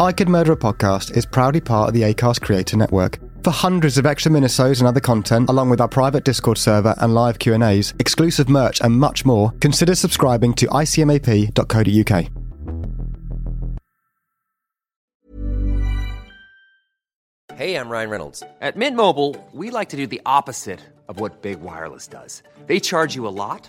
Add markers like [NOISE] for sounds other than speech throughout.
I Could Murder a Podcast is proudly part of the ACAST Creator Network. For hundreds of extra minisodes and other content, along with our private Discord server and live Q&As, exclusive merch and much more, consider subscribing to icmap.co.uk. Hey, I'm Ryan Reynolds. At Mint Mobile, we like to do the opposite of what Big Wireless does. They charge you a lot,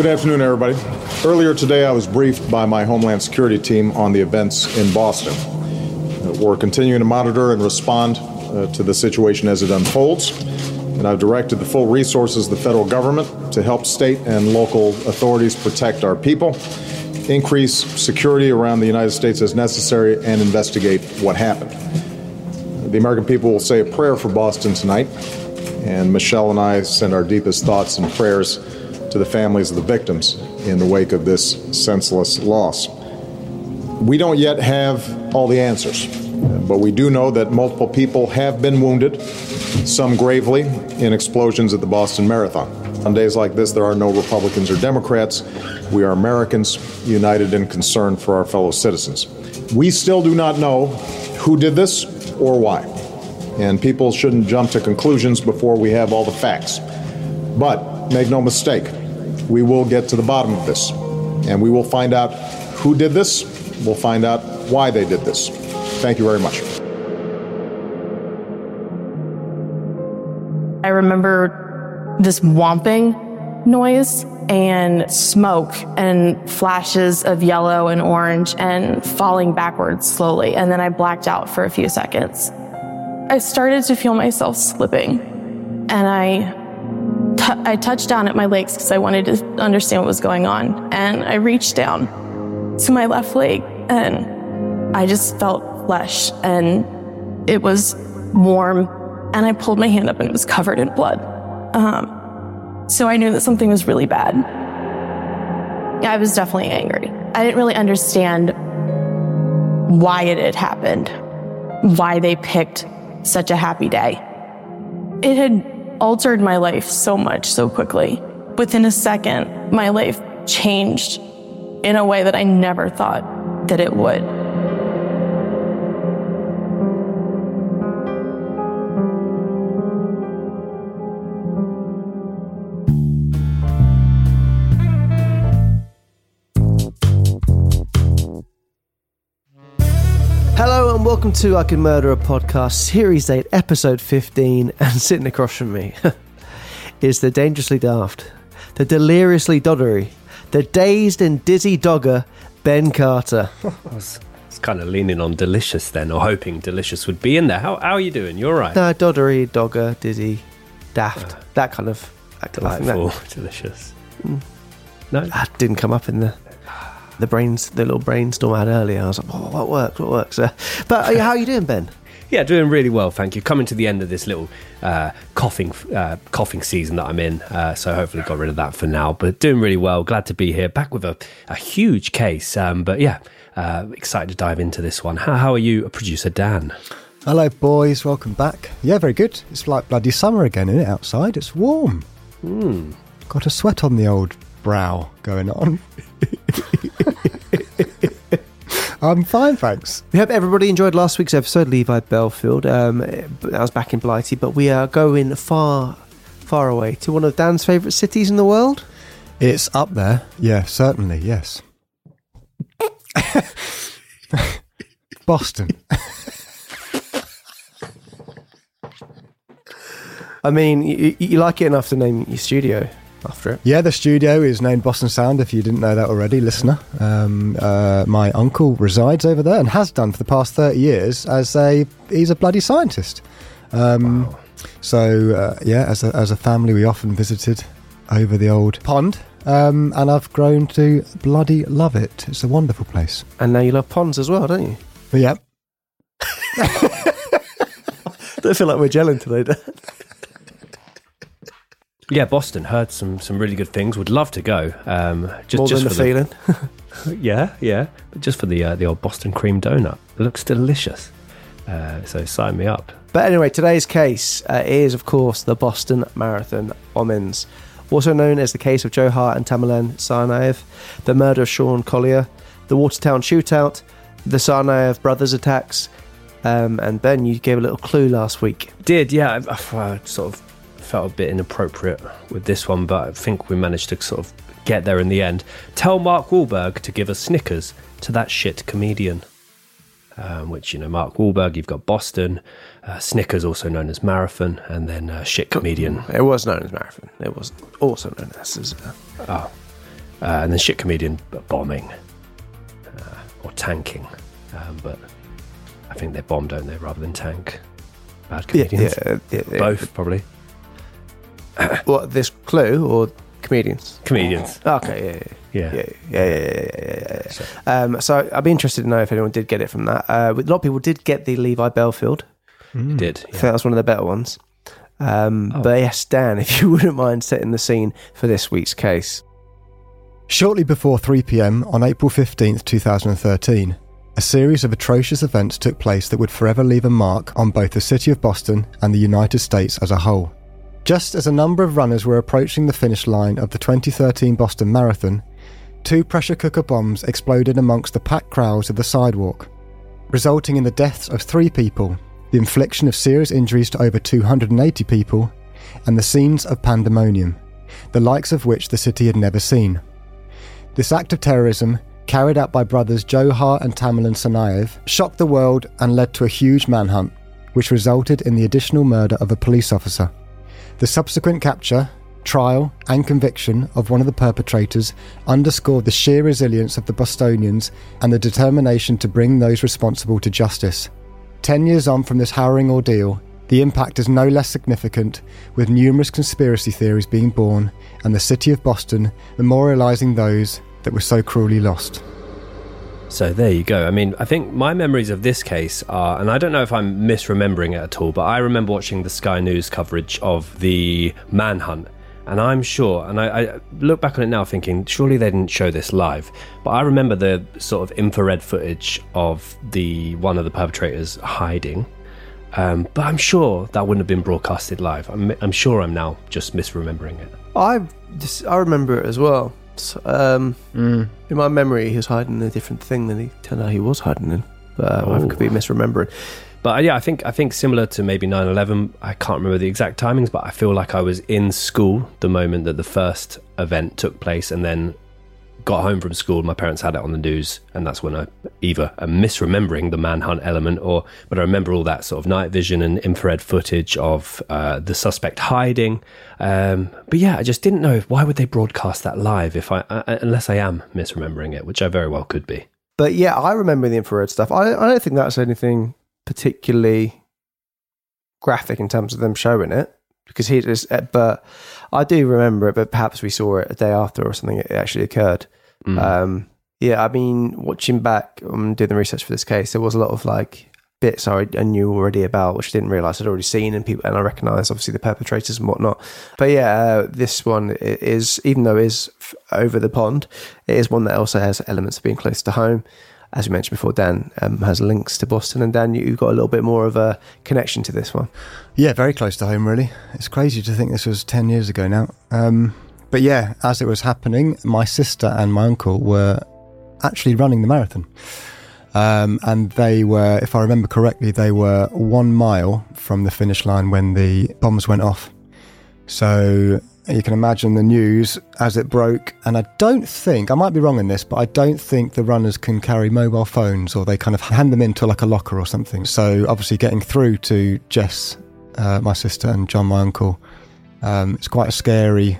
Good afternoon, everybody. Earlier today, I was briefed by my Homeland Security team on the events in Boston. We're continuing to monitor and respond uh, to the situation as it unfolds, and I've directed the full resources of the federal government to help state and local authorities protect our people, increase security around the United States as necessary, and investigate what happened. The American people will say a prayer for Boston tonight, and Michelle and I send our deepest thoughts and prayers to the families of the victims in the wake of this senseless loss. We don't yet have all the answers, but we do know that multiple people have been wounded, some gravely, in explosions at the Boston Marathon. On days like this, there are no Republicans or Democrats. We are Americans united in concern for our fellow citizens. We still do not know who did this or why, and people shouldn't jump to conclusions before we have all the facts. But make no mistake, we will get to the bottom of this, and we will find out who did this. We'll find out why they did this. Thank you very much. I remember this whomping noise and smoke and flashes of yellow and orange and falling backwards slowly. And then I blacked out for a few seconds. I started to feel myself slipping and I t- I touched down at my legs because I wanted to understand what was going on. And I reached down to my left leg and I just felt flesh and it was warm. And I pulled my hand up and it was covered in blood. Um, so I knew that something was really bad. I was definitely angry. I didn't really understand why it had happened, why they picked such a happy day. It had altered my life so much so quickly. Within a second, my life changed in a way that I never thought that it would. Welcome to I Can Murder a Podcast, Series 8, Episode 15. And sitting across from me [LAUGHS] is the dangerously daft, the deliriously doddery, the dazed and dizzy dogger, Ben Carter. It's kind of leaning on delicious then, or hoping delicious would be in there. How, how are you doing? You're right. No, doddery, dogger, dizzy, daft, uh, that kind of. I that- Delightful, delicious. Mm. No, that didn't come up in the the brains, the little brainstorm I had earlier. I was like, oh, what works? What works? Uh, but uh, how are you doing, Ben? [LAUGHS] Yeah, doing really well, thank you. Coming to the end of this little uh, coughing uh, coughing season that I'm in, uh, so hopefully got rid of that for now. But doing really well. Glad to be here, back with a, a huge case. Um, but yeah, uh, excited to dive into this one. How, how are you, producer Dan? Hello, boys. Welcome back. Yeah, very good. It's like bloody summer again, isn't it? Outside, it's warm. got a sweat on the old brow going on. [LAUGHS] I'm fine, thanks. We hope everybody enjoyed last week's episode, Levi Bellfield. Um, that was back in Blighty, but we are going far, far away to one of Dan's favourite cities in the world. It's up there. Yeah, certainly. Yes. [LAUGHS] Boston. I mean, you, you like it enough to name your studio after it. Yeah, the studio is named Boston Sound. If you didn't know that already, listener, um, uh, my uncle resides over there and has done for the past thirty years as a he's a bloody scientist. Um, wow. So uh, yeah, as a, as a family, we often visited over the old pond. Um, and I've grown to bloody love it. It's a wonderful place. And now you love ponds as well, don't you? Yep. [LAUGHS] don't feel like we're gelling today, Dan. Yeah, Boston. Heard some some really good things. Would love to go. Um, just, More just than for the feeling. [LAUGHS] yeah, yeah. But just for the uh, the old Boston cream donut. It looks delicious. Uh, so sign me up. But anyway, today's case uh, is, of course, the Boston Marathon bombings, also known as the case of Dzhokhar and Tamerlan Tsarnaev, the murder of Sean Collier, the Watertown shootout, the Tsarnaev brothers attacks, um, and Ben, you gave a little clue last week. Did yeah, I, I sort of felt a bit inappropriate with this one, but I think we managed to sort of get there in the end. Tell Mark Wahlberg to give a Snickers to that shit comedian. Um, which, you know, Mark Wahlberg, you've got Boston, uh, Snickers, also known as Marathon, and then uh, shit comedian. It was known as Marathon. It was also known as. as uh, oh. Uh, and then shit comedian bombing uh, or tanking. Um, but I think they bomb, don't they, rather than tank? Bad comedians. Yeah, yeah, yeah, Both, probably. [COUGHS] what this clue or comedians? Comedians. Okay, yeah, yeah, yeah, yeah, yeah, yeah, yeah. yeah, yeah. So. Um, so I'd be interested to know if anyone did get it from that. Uh, a lot of people did get the Levi Bellfield. Mm. Did yeah. I think that was one of the better ones. Um, oh. But yes, Dan, if you [LAUGHS] wouldn't mind setting the scene for this week's case. Shortly before 3 pm on April 15th, 2013, a series of atrocious events took place that would forever leave a mark on both the city of Boston and the United States as a whole. Just as a number of runners were approaching the finish line of the 2013 Boston Marathon, two pressure cooker bombs exploded amongst the packed crowds of the sidewalk, resulting in the deaths of three people, the infliction of serious injuries to over 280 people, and the scenes of pandemonium, the likes of which the city had never seen. This act of terrorism, carried out by brothers Dzhokhar and Tamerlan Tsarnaev, shocked the world and led to a huge manhunt, which resulted in the additional murder of a police officer. The subsequent capture, trial, and conviction of one of the perpetrators underscored the sheer resilience of the Bostonians and the determination to bring those responsible to justice. Ten years on from this harrowing ordeal, the impact is no less significant, with numerous conspiracy theories being born and the city of Boston memorialising those that were so cruelly lost. So there you go. I mean, I think my memories of this case are, and I don't know if I'm misremembering it at all, but I remember watching the Sky News coverage of the manhunt. And I'm sure, and I, I, look back on it now thinking, surely they didn't show this live. But I remember the sort of infrared footage of the one of the perpetrators hiding. Um, but I'm sure that wouldn't have been broadcasted live. I'm, I'm sure I'm now just misremembering it. I just, I remember it as well. Um, mm. In my memory, he was hiding a different thing than he turned out he was hiding in. But uh, I could be misremembering. But uh, yeah, I think I think similar to maybe 9/11. I can't remember the exact timings, but I feel like I was in school the moment that the first event took place, and then got home from school, my parents had it on the news, and that's when I either am misremembering the manhunt element, or but I remember all that sort of night vision and infrared footage of uh, the suspect hiding. Um, but yeah, I just didn't know why would they broadcast that live if I unless I am misremembering it, which I very well could be. But yeah, I remember the infrared stuff. I, I don't think that's anything particularly graphic in terms of them showing it because he just, uh, but I do remember it, but perhaps we saw it a day after or something. It actually occurred. Mm. Um, yeah, I mean, watching back, um, doing the research for this case, there was a lot of like bits I, I knew already about, which I didn't realize I'd already seen, and people, and I recognise obviously the perpetrators and whatnot. But yeah, uh, this one is, even though it is over the pond, it is one that also has elements of being close to home as we mentioned before, Dan um, has links to Boston, and Dan, you've got a little bit more of a connection to this one. Yeah, very close to home, really. It's crazy to think this was 10 years ago now. Um, but yeah, as it was happening, my sister and my uncle were actually running the marathon. Um, and they were, if I remember correctly, they were one mile from the finish line when the bombs went off. So you can imagine the news as it broke. And I don't think, I might be wrong in this, but I don't think the runners can carry mobile phones or they kind of hand them into like a locker or something. So obviously, getting through to Jess, uh, my sister, and John, my uncle, um, it's quite a scary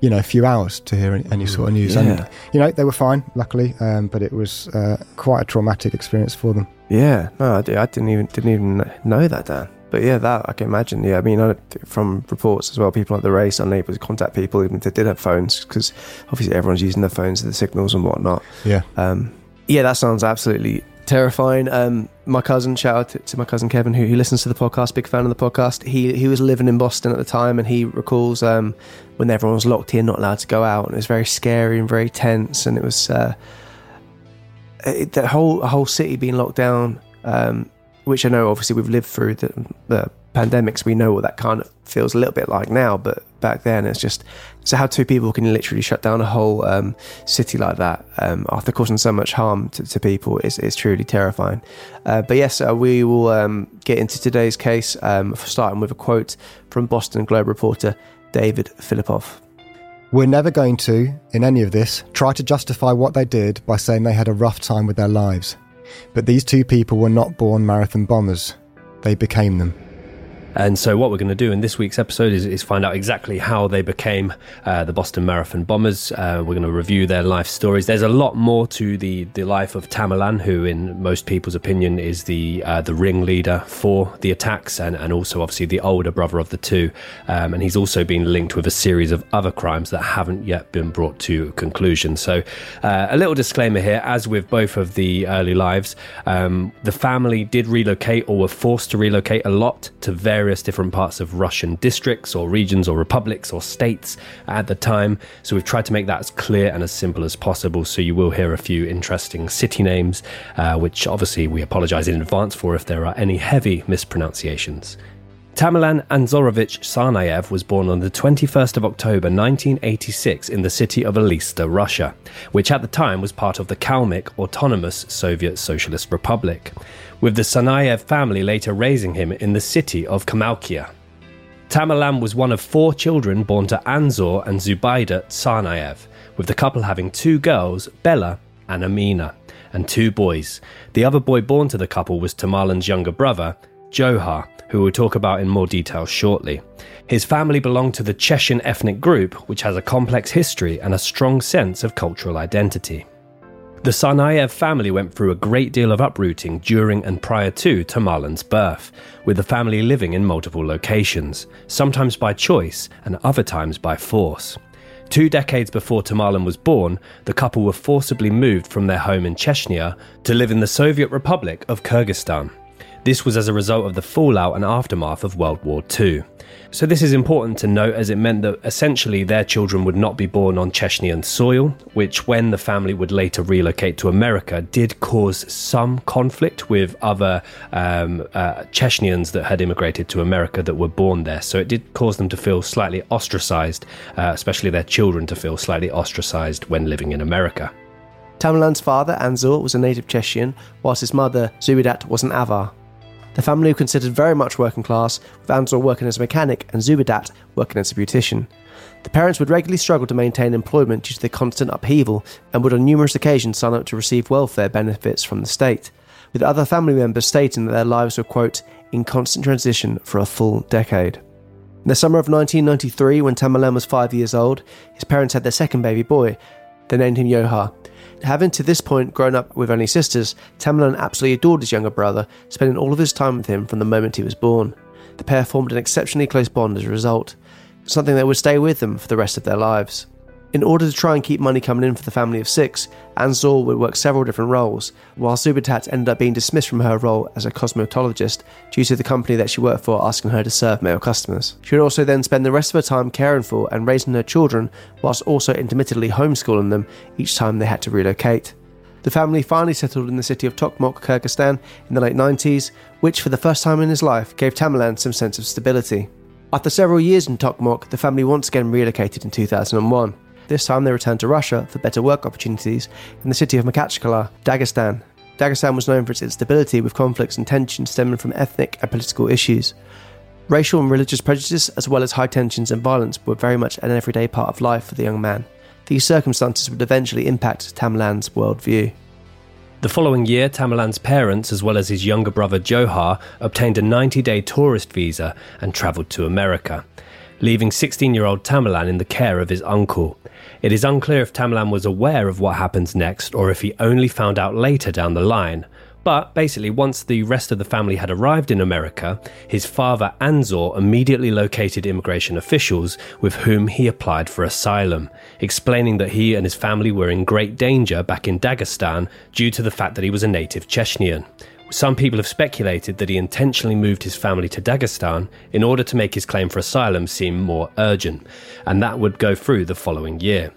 you know, a few hours to hear any sort of news. Yeah. And, you know, they were fine, luckily, um, but it was uh, quite a traumatic experience for them. Yeah, no, I, I didn't even didn't even know that, Dan. But yeah, that I can imagine. Yeah, I mean, I, from reports as well, people at the race unable to contact people, even if they did have phones, because obviously everyone's using their phones, the signals and whatnot. Yeah. Um, yeah, that sounds absolutely terrifying. Um, my cousin, shout out to, to my cousin Kevin, who, who listens to the podcast, big fan of the podcast. He he was living in Boston at the time, and he recalls um, when everyone was locked in, not allowed to go out, and it was very scary and very tense, and it was uh, it, the whole whole city being locked down. Um, which I know, obviously, we've lived through the, the pandemics. We know what that kind of feels a little bit like now, but back then it's just so how two people can literally shut down a whole um, city like that um, after causing so much harm to, to people is, is truly terrifying. Uh, but yes, uh, we will um, get into today's case, um, starting with a quote from Boston Globe reporter David Filipov. We're never going to, in any of this, try to justify what they did by saying they had a rough time with their lives. But these two people were not born marathon bombers, they became them. And so, what we're going to do in this week's episode is, is find out exactly how they became uh, the Boston Marathon Bombers. Uh, we're going to review their life stories. There's a lot more to the, the life of Tamerlan, who, in most people's opinion, is the uh, the ringleader for the attacks, and, and also obviously the older brother of the two. Um, and he's also been linked with a series of other crimes that haven't yet been brought to conclusion. So, uh, a little disclaimer here: as with both of the early lives, um, the family did relocate or were forced to relocate a lot to various different parts of Russian districts or regions or republics or states at the time. So we've tried to make that as clear and as simple as possible. So you will hear a few interesting city names, uh, which obviously we apologize in advance for if there are any heavy mispronunciations. Tamerlan Anzorovich Tsarnaev was born on the 21st of October 1986 in the city of Elista, Russia, which at the time was part of the Kalmyk Autonomous Soviet Socialist Republic, with the Tsarnaev family later raising him in the city of Kamalkia. Tamerlan was one of four children born to Anzor and Zubaida Tsarnaev, with the couple having two girls, Bella and Amina, and two boys. The other boy born to the couple was Tamerlan's younger brother, Johar, who we'll talk about in more detail shortly. His family belonged to the Chechen ethnic group, which has a complex history and a strong sense of cultural identity. The Tsarnaev family went through a great deal of uprooting during and prior to Tamerlan's birth, with the family living in multiple locations, sometimes by choice and other times by force. Two decades before Tamerlan was born, the couple were forcibly moved from their home in Chechnya to live in the Soviet Republic of Kyrgyzstan. This was as a result of the fallout and aftermath of World War II. So, this is important to note as it meant that essentially their children would not be born on Chechnyan soil, which, when the family would later relocate to America, did cause some conflict with other um, uh, that had immigrated to America that were born there. So, it did cause them to feel slightly ostracized, uh, especially their children to feel slightly ostracized when living in America. Tamerlan's father, Anzor, was a native Chechen, whilst his mother, Zubeidat, was an Avar. The family were considered very much working class, with Anzor working as a mechanic and Zubeidat working as a beautician. The parents would regularly struggle to maintain employment due to the constant upheaval and would on numerous occasions sign up to receive welfare benefits from the state, with other family members stating that their lives were, quote, in constant transition for a full decade. In the summer of 1993, when Tamerlan was five years old, his parents had their second baby boy. They named him Johar. Having to this point grown up with only sisters, Tamerlan absolutely adored his younger brother, spending all of his time with him from the moment he was born. The pair formed an exceptionally close bond as a result, something that would stay with them for the rest of their lives. In order to try and keep money coming in for the family of six, Anzor would work several different roles, while Zubeidat ended up being dismissed from her role as a cosmetologist due to the company that she worked for asking her to serve male customers. She would also then spend the rest of her time caring for and raising her children, whilst also intermittently homeschooling them each time they had to relocate. The family finally settled in the city of Tokmok, Kyrgyzstan in the late 90s, which for the first time in his life gave Tamerlan some sense of stability. After several years in Tokmok, the family once again relocated in 2001. This time they returned to Russia for better work opportunities in the city of Makhachkala, Dagestan. Dagestan was known for its instability with conflicts and tensions stemming from ethnic and political issues. Racial and religious prejudice, as well as high tensions and violence, were very much an everyday part of life for the young man. These circumstances would eventually impact Tamerlan's worldview. The following year, Tamerlan's parents, as well as his younger brother Johar, obtained a 90 day tourist visa and travelled to America, leaving 16 year old Tamerlan in the care of his uncle. It is unclear if Tamerlan was aware of what happens next or if he only found out later down the line. But basically, once the rest of the family had arrived in America, his father Anzor immediately located immigration officials with whom he applied for asylum, explaining that he and his family were in great danger back in Dagestan due to the fact that he was a native Chechnyan. Some people have speculated that he intentionally moved his family to Dagestan in order to make his claim for asylum seem more urgent, and that would go through the following year.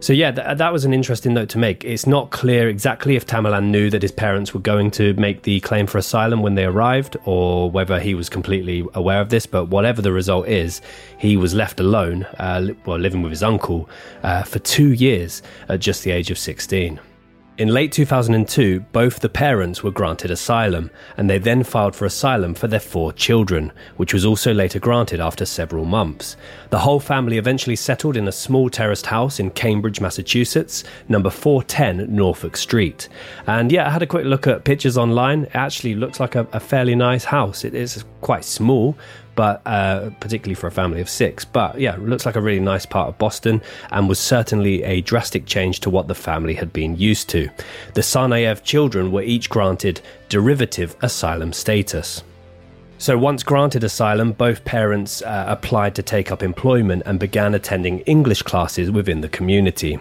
So yeah, th- that was an interesting note to make. It's not clear exactly if Tamerlan knew that his parents were going to make the claim for asylum when they arrived, or whether he was completely aware of this. But whatever the result is, he was left alone, uh, well, living with his uncle uh, for two years at just the age of 16. In late 2002, both the parents were granted asylum, and they then filed for asylum for their four children, which was also later granted after several months. The whole family eventually settled in a small terraced house in Cambridge, Massachusetts, number 410 Norfolk Street. And yeah, I had a quick look at pictures online. It actually looks like a, a fairly nice house. It is quite small, but uh, particularly for a family of six. But yeah, looks like a really nice part of Boston and was certainly a drastic change to what the family had been used to. The Tsarnaev children were each granted derivative asylum status. So, once granted asylum, both parents uh, applied to take up employment and began attending English classes within the community.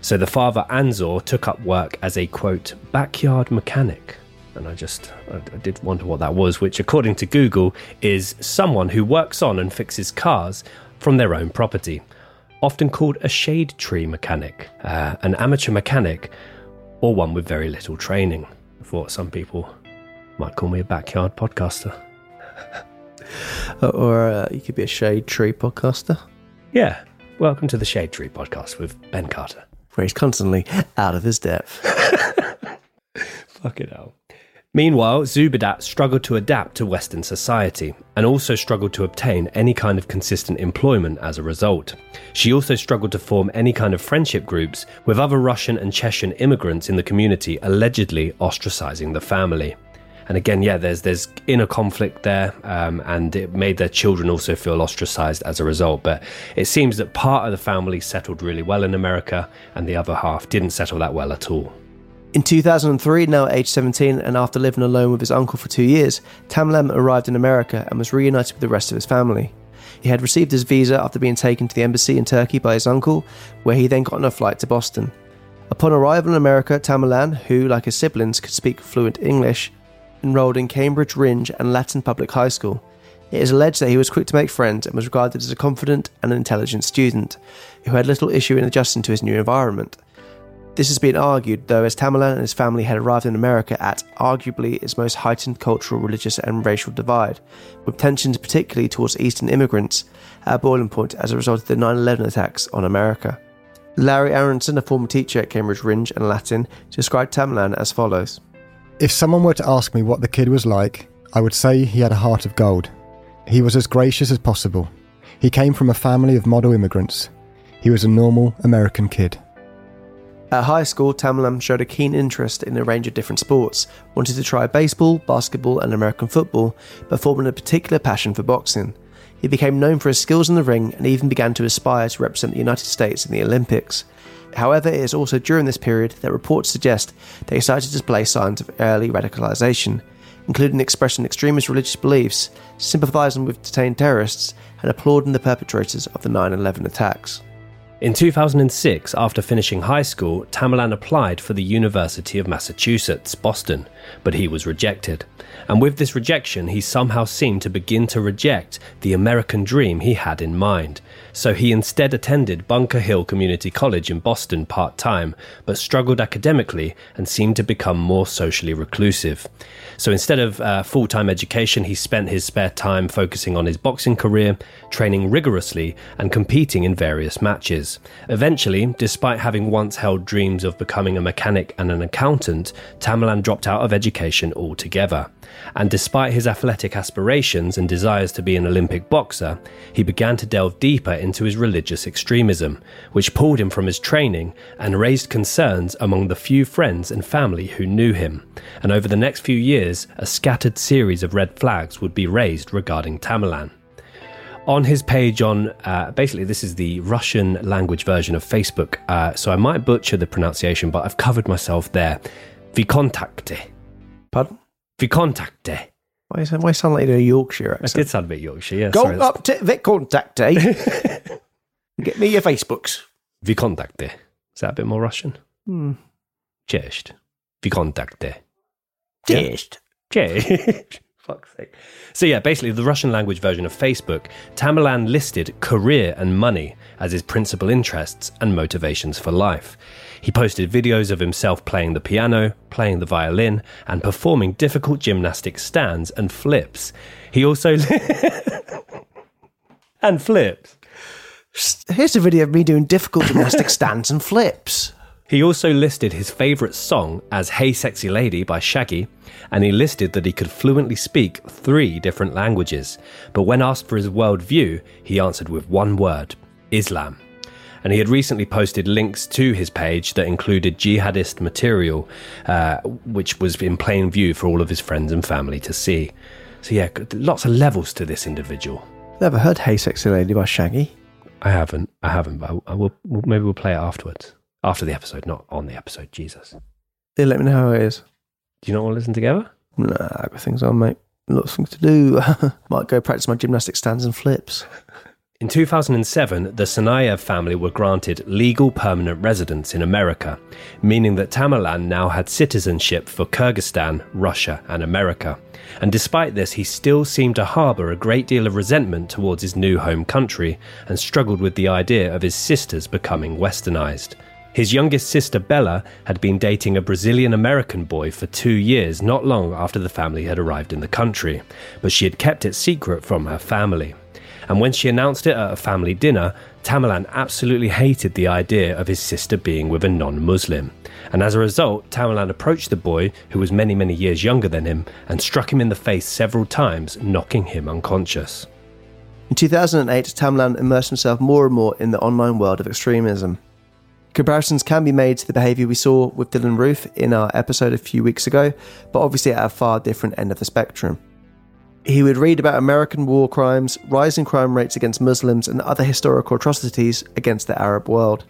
So, the father Anzor took up work as a quote, backyard mechanic and I just I, did wonder what that was, which according to Google is someone who works on and fixes cars from their own property, often called a shade tree mechanic, uh, an amateur mechanic, or one with very little training. I thought some people might call me a backyard podcaster. [LAUGHS] or uh, you could be a shade tree podcaster. Yeah. Welcome to the Shade Tree podcast with Ben Carter. Where he's constantly out of his depth. [LAUGHS] Fuck it out. Meanwhile, Zubeidat struggled to adapt to Western society and also struggled to obtain any kind of consistent employment as a result. She also struggled to form any kind of friendship groups with other Russian and Chechen immigrants in the community allegedly ostracizing the family. And again, yeah, there's there's inner conflict there, um, and it made their children also feel ostracized as a result. But it seems that part of the family settled really well in America, and the other half didn't settle that well at all. In 2003, now aged 17 and after living alone with his uncle for two years, Tamerlan arrived in America and was reunited with the rest of his family. He had received his visa after being taken to the embassy in Turkey by his uncle, where he then got on a flight to Boston. Upon arrival in America, Tamerlan, who, like his siblings, could speak fluent English, enrolled in Cambridge Rindge and Latin Public High School. It is alleged that he was quick to make friends and was regarded as a confident and intelligent student, who had little issue in adjusting to his new environment. This has been argued, though, as Tamerlan and his family had arrived in America at arguably its most heightened cultural, religious, and racial divide, with tensions particularly towards Eastern immigrants at a boiling point as a result of the 9 11 attacks on America. Larry Aronson, a former teacher at Cambridge Rindge and Latin, described Tamerlan as follows If someone were to ask me what the kid was like, I would say he had a heart of gold. He was as gracious as possible. He came from a family of model immigrants. He was a normal American kid. At high school, Tamerlan showed a keen interest in a range of different sports, wanted to try baseball, basketball, and American football, but forming a particular passion for boxing. He became known for his skills in the ring and even began to aspire to represent the United States in the Olympics. However, it is also during this period that reports suggest that he started to display signs of early radicalization, including expressing extremist religious beliefs, sympathizing with detained terrorists, and applauding the perpetrators of the 9 11 attacks. In 2006, after finishing high school, Tamerlan applied for the University of Massachusetts, Boston, but he was rejected. And with this rejection, he somehow seemed to begin to reject the American dream he had in mind. So he instead attended Bunker Hill Community College in Boston part time, but struggled academically and seemed to become more socially reclusive. So instead of uh, full time education, he spent his spare time focusing on his boxing career, training rigorously, and competing in various matches. Eventually, despite having once held dreams of becoming a mechanic and an accountant, Tamerlan dropped out of education altogether. And despite his athletic aspirations and desires to be an Olympic boxer, he began to delve deeper into his religious extremism, which pulled him from his training and raised concerns among the few friends and family who knew him. And over the next few years, a scattered series of red flags would be raised regarding Tamerlan. On his page on, uh, basically, this is the Russian language version of Facebook, uh, so I might butcher the pronunciation, but I've covered myself there. Vkontakte. Pardon? Vkontakte. Why, is, why sound like a Yorkshire accent? accent? did sound a bit Yorkshire, yeah. Go sorry, up to Contact, eh? [LAUGHS] Get me your Facebooks. Vkontakte. Is that a bit more Russian? Hmm. Cześć. Yeah. Just. Cześć. [LAUGHS] Fuck's sake. So yeah, basically the Russian language version of Facebook, Tamerlan listed career and money as his principal interests and motivations for life. He posted videos of himself playing the piano, playing the violin, and performing difficult gymnastic stands and flips. He also [LAUGHS] and flips. Here's a video of me doing difficult gymnastic [LAUGHS] stands and flips. He also listed his favourite song as Hey Sexy Lady by Shaggy, and he listed that he could fluently speak three different languages. But when asked for his worldview, he answered with one word Islam. And he had recently posted links to his page that included jihadist material, uh, which was in plain view for all of his friends and family to see. So, yeah, lots of levels to this individual. Never heard Hey Sexy Lady by Shaggy. I haven't, I haven't, but I will, maybe we'll play it afterwards. After the episode, not on the episode. Jesus. Yeah, let me know how it is. Do you not want to listen together? Nah, I got things on, mate. Lots of things to do. [LAUGHS] Might go practice my gymnastic stands and flips. In 2007, the Tsarnaev family were granted legal permanent residence in America, meaning that Tamerlan now had citizenship for Kyrgyzstan, Russia, and America. And despite this, he still seemed to harbour a great deal of resentment towards his new home country and struggled with the idea of his sisters becoming westernized. His youngest sister Bella had been dating a Brazilian American boy for two years, not long after the family had arrived in the country, but she had kept it secret from her family. And when she announced it at a family dinner, Tamerlan absolutely hated the idea of his sister being with a non Muslim. And as a result, Tamerlan approached the boy, who was many, many years younger than him, and struck him in the face several times, knocking him unconscious. In 2008, Tamerlan immersed himself more and more in the online world of extremism. Comparisons can be made to the behaviour we saw with Dylann Roof in our episode a few weeks ago, but obviously at a far different end of the spectrum. He would read about American war crimes, rising crime rates against Muslims, and other historical atrocities against the Arab world.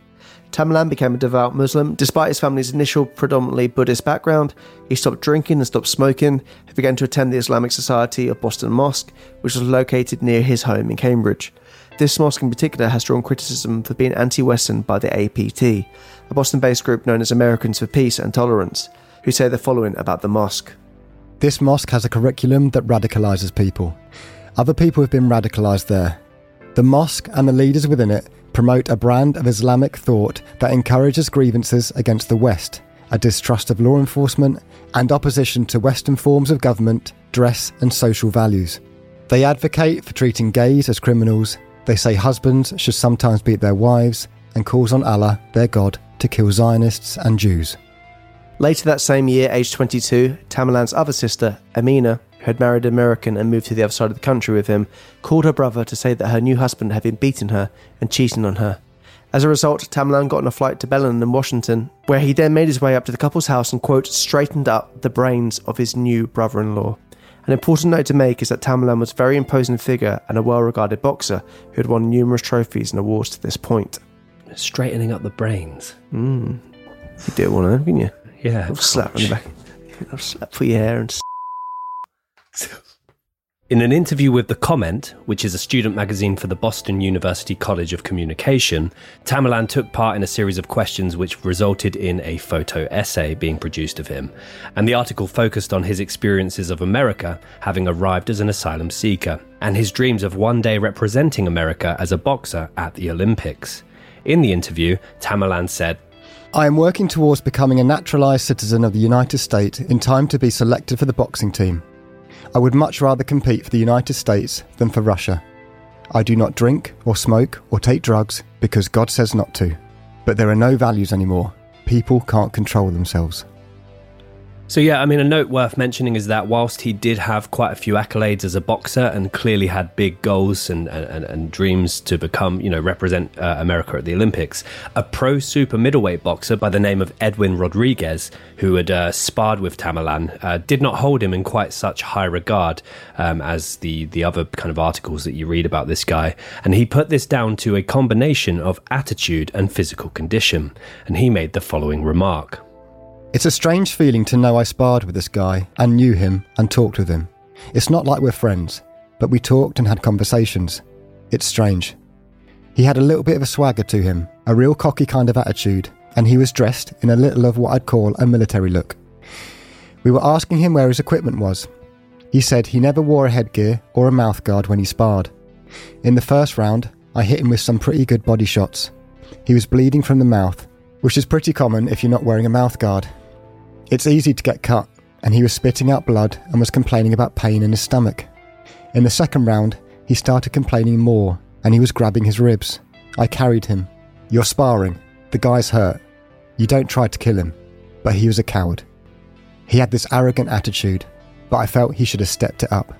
Tamerlan became a devout Muslim. Despite his family's initial predominantly Buddhist background, he stopped drinking and stopped smoking. He began to attend the Islamic Society of Boston Mosque, which was located near his home in Cambridge. This mosque in particular has drawn criticism for being anti Western by the APT, a Boston based group known as Americans for Peace and Tolerance, who say the following about the mosque. This mosque has a curriculum that radicalises people. Other people have been radicalised there. The mosque and the leaders within it promote a brand of Islamic thought that encourages grievances against the West, a distrust of law enforcement, and opposition to Western forms of government, dress, and social values. They advocate for treating gays as criminals. They say husbands should sometimes beat their wives, and calls on Allah, their God, to kill Zionists and Jews. Later that same year, aged 22, Tamerlan's other sister, Amina, who had married an American and moved to the other side of the country with him, called her brother to say that her new husband had been beating her and cheating on her. As a result, Tamerlan got on a flight to Belen in Washington, where he then made his way up to the couple's house and, quote, straightened up the brains of his new brother in law. An important note to make is that Tamerlan was a very imposing figure and a well regarded boxer who had won numerous trophies and awards to this point. Straightening up the brains. Mm. You do it one of them, can you? Yeah. I'll slap on the back. [LAUGHS] I'll slap for your hair and s [LAUGHS] In an interview with The Comment, which is a student magazine for the Boston University College of Communication, Tamerlan took part in a series of questions which resulted in a photo essay being produced of him. And the article focused on his experiences of America, having arrived as an asylum seeker, and his dreams of one day representing America as a boxer at the Olympics. In the interview, Tamerlan said, I am working towards becoming a naturalised citizen of the United States in time to be selected for the boxing team. I would much rather compete for the United States than for Russia. I do not drink or smoke or take drugs because God says not to. But there are no values anymore. People can't control themselves. So, yeah, I mean, a note worth mentioning is that whilst he did have quite a few accolades as a boxer and clearly had big goals and, and, and dreams to become, you know, represent uh, America at the Olympics, a pro super middleweight boxer by the name of Edwin Rodriguez, who had uh, sparred with Tamerlan, uh, did not hold him in quite such high regard um, as the, the other kind of articles that you read about this guy. And he put this down to a combination of attitude and physical condition. And he made the following remark. It's a strange feeling to know I sparred with this guy and knew him and talked with him. It's not like we're friends, but we talked and had conversations. It's strange. He had a little bit of a swagger to him, a real cocky kind of attitude, and he was dressed in a little of what I'd call a military look. We were asking him where his equipment was. He said he never wore a headgear or a mouthguard when he sparred. In the first round, I hit him with some pretty good body shots. He was bleeding from the mouth, which is pretty common if you're not wearing a mouthguard. It's easy to get cut, and he was spitting out blood and was complaining about pain in his stomach. In the second round, he started complaining more, and he was grabbing his ribs. I carried him. You're sparring. The guy's hurt. You don't try to kill him. But he was a coward. He had this arrogant attitude, but I felt he should have stepped it up.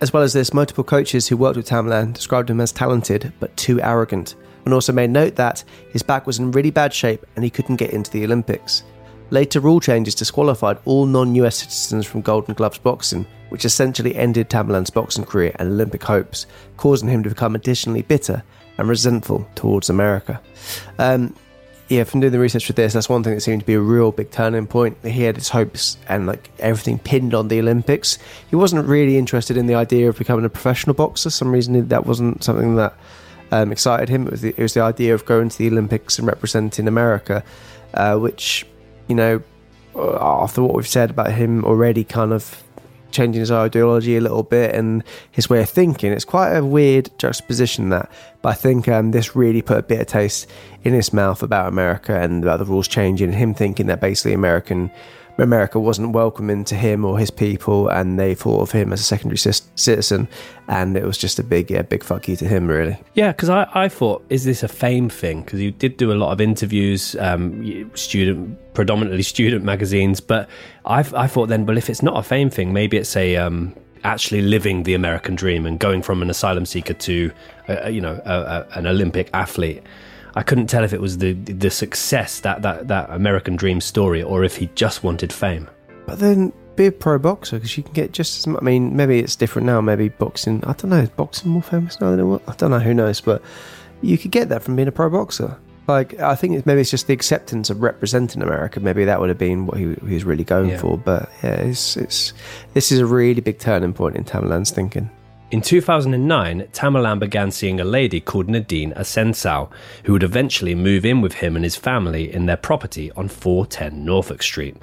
As well as this, multiple coaches who worked with Tamerlan described him as talented but too arrogant, and also made note that his back was in really bad shape and he couldn't get into the Olympics. Later rule changes disqualified all non US citizens from Golden Gloves boxing, which essentially ended Tamerlan's boxing career and Olympic hopes, causing him to become additionally bitter and resentful towards America. Um, yeah, from doing the research for this, that's one thing that seemed to be a real big turning point. He had his hopes and like everything pinned on the Olympics. He wasn't really interested in the idea of becoming a professional boxer. Some reason that wasn't something that um, excited him. It was, the, it was the idea of going to the Olympics and representing America, uh, which you know, uh, after what we've said about him already, kind of changing his ideology a little bit and his way of thinking. It's quite a weird juxtaposition that, but I think um, this really put a bitter taste in his mouth about America and about the rules changing. And him thinking that basically American America wasn't welcoming to him or his people, and they thought of him as a secondary citizen, and it was just a big, yeah, big fuck you to him, really. Yeah, because I, I thought, is this a fame thing? Because you did do a lot of interviews, um, student, predominantly [LAUGHS] student magazines, but I, I thought then, well, if it's not a fame thing, maybe it's a um, actually living the American dream and going from an asylum seeker to, uh, you know, a, a, an Olympic athlete. I couldn't tell if it was the the success that that that American dream story or if he just wanted fame. But then be a pro boxer because you can get just as much. I mean, maybe it's different now. Maybe boxing. I don't know. Is boxing more famous now than what? I don't know. Who knows? But you could get that from being a pro boxer. Like I think maybe it's just the acceptance of representing America. Maybe that would have been what he, he was really going yeah. for. But yeah, it's it's this is a really big turning point in Tamerlan's thinking. In 2009, Tamerlan began seeing a lady called Nadine Ascencao, who would eventually move in with him and his family in their property on 410 Norfolk Street.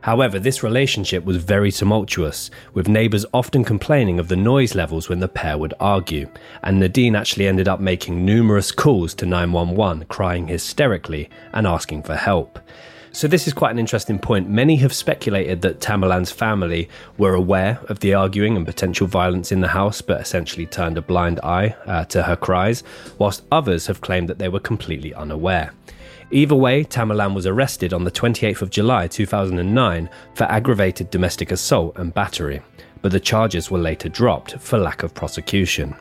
However, this relationship was very tumultuous, with neighbours often complaining of the noise levels when the pair would argue, and Nadine actually ended up making numerous calls to 911, crying hysterically and asking for help. So, this is quite an interesting point. Many have speculated that Tamerlan's family were aware of the arguing and potential violence in the house, but essentially turned a blind eye uh, to her cries, whilst others have claimed that they were completely unaware. Either way, Tamerlan was arrested on the 28th of July 2009 for aggravated domestic assault and battery, but the charges were later dropped for lack of prosecution,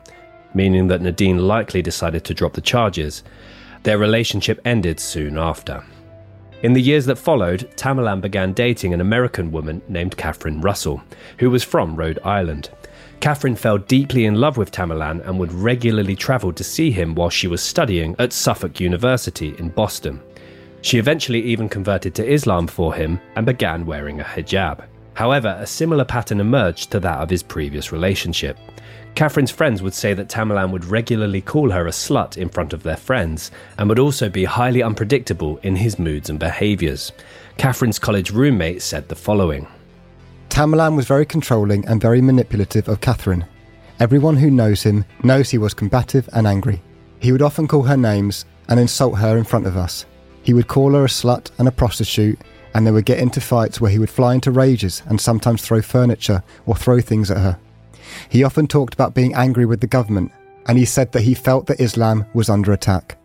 meaning that Nadine likely decided to drop the charges. Their relationship ended soon after. In the years that followed, Tamerlan began dating an American woman named Katherine Russell, who was from Rhode Island. Katherine fell deeply in love with Tamerlan and would regularly travel to see him while she was studying at Suffolk University in Boston. She eventually even converted to Islam for him and began wearing a hijab. However, a similar pattern emerged to that of his previous relationship. Katherine's friends would say that Tamerlan would regularly call her a slut in front of their friends and would also be highly unpredictable in his moods and behaviours. Katherine's college roommate said the following Tamerlan was very controlling and very manipulative of Katherine. Everyone who knows him knows he was combative and angry. He would often call her names and insult her in front of us. He would call her a slut and a prostitute, and they would get into fights where he would fly into rages and sometimes throw furniture or throw things at her. He often talked about being angry with the government, and he said that he felt that Islam was under attack.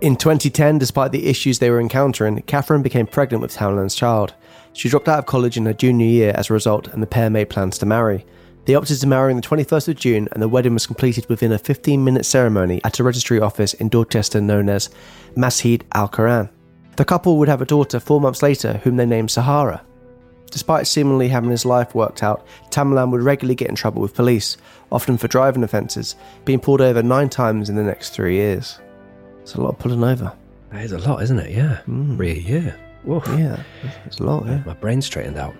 In 2010, despite the issues they were encountering, Katherine became pregnant with Tamerlan's child. She dropped out of college in her junior year as a result, and the pair made plans to marry. They opted to marry on the 21st of June, and the wedding was completed within a 15 minute ceremony at a registry office in Dorchester known as Masjid Al Quran. The couple would have a daughter four months later, whom they named Sahara. Despite seemingly having his life worked out, Tamerlan would regularly get in trouble with police, often for driving offences, being pulled over nine times in the next three years. It's a lot of pulling over. That is a lot, isn't it? Yeah. Mm. Three a year. Woof. Yeah, it's a lot, yeah. My brain straightened out.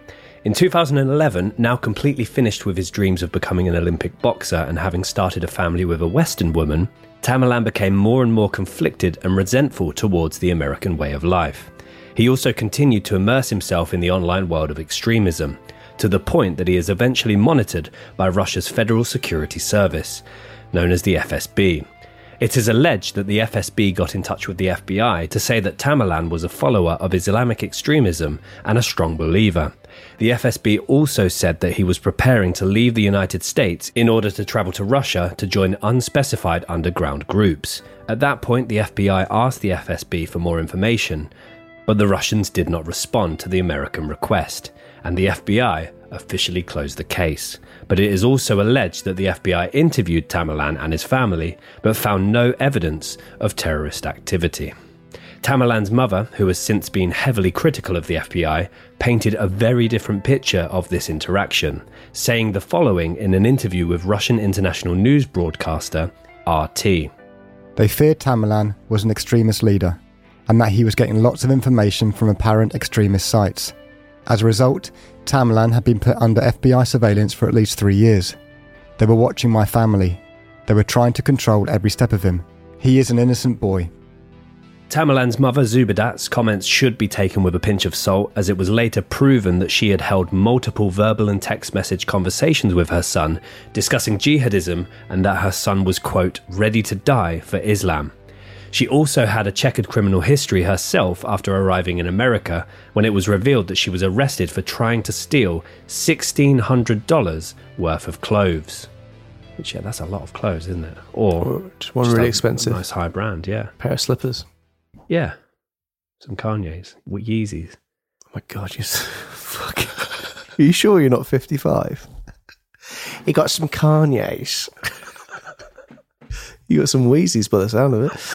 In 2011, now completely finished with his dreams of becoming an Olympic boxer and having started a family with a Western woman, Tamerlan became more and more conflicted and resentful towards the American way of life. He also continued to immerse himself in the online world of extremism, to the point that he is eventually monitored by Russia's Federal Security Service, known as the FSB. It is alleged that the FSB got in touch with the FBI to say that Tamerlan was a follower of Islamic extremism and a strong believer. The FSB also said that he was preparing to leave the United States in order to travel to Russia to join unspecified underground groups. At that point, the FBI asked the FSB for more information, but the Russians did not respond to the American request, and the FBI officially closed the case. But it is also alleged that the FBI interviewed Tamerlan and his family, but found no evidence of terrorist activity. Tamerlan's mother, who has since been heavily critical of the FBI, painted a very different picture of this interaction, saying the following in an interview with Russian international news broadcaster RT. They feared Tamerlan was an extremist leader, and that he was getting lots of information from apparent extremist sites. As a result, Tamerlan had been put under FBI surveillance for at least three years. They were watching my family. They were trying to control every step of him. He is an innocent boy. Tamerlan's mother Zubeidat's comments should be taken with a pinch of salt, as it was later proven that she had held multiple verbal and text message conversations with her son discussing jihadism and that her son was, quote, ready to die for Islam. She also had a checkered criminal history herself after arriving in America when it was revealed that she was arrested for trying to steal $1,600 worth of clothes. Which, yeah, that's a lot of clothes, isn't it? Or Just one just really a expensive nice high brand, yeah. pair of slippers. Yeah. Some Kanye's, what Yeezys. Oh my god, you [LAUGHS] fuck. [LAUGHS] Are you sure you're not 55? [LAUGHS] He got some Kanye's. you got some Wheezies by the sound of it.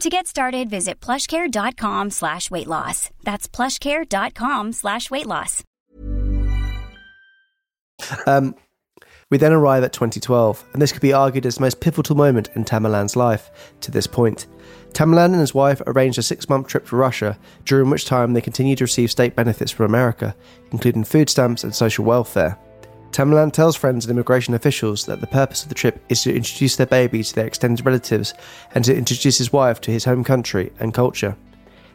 To get started, visit plushcare.com slash weight loss. That's plushcare.com slash weight loss. Um, we then arrive at 2012, and this could be argued as the most pivotal moment in Tamerlan's life to this point. Tamerlan and his wife arranged a six month trip to Russia, during which time they continued to receive state benefits from America, including food stamps and social welfare. Tamerlan tells friends and immigration officials that the purpose of the trip is to introduce their baby to their extended relatives and to introduce his wife to his home country and culture.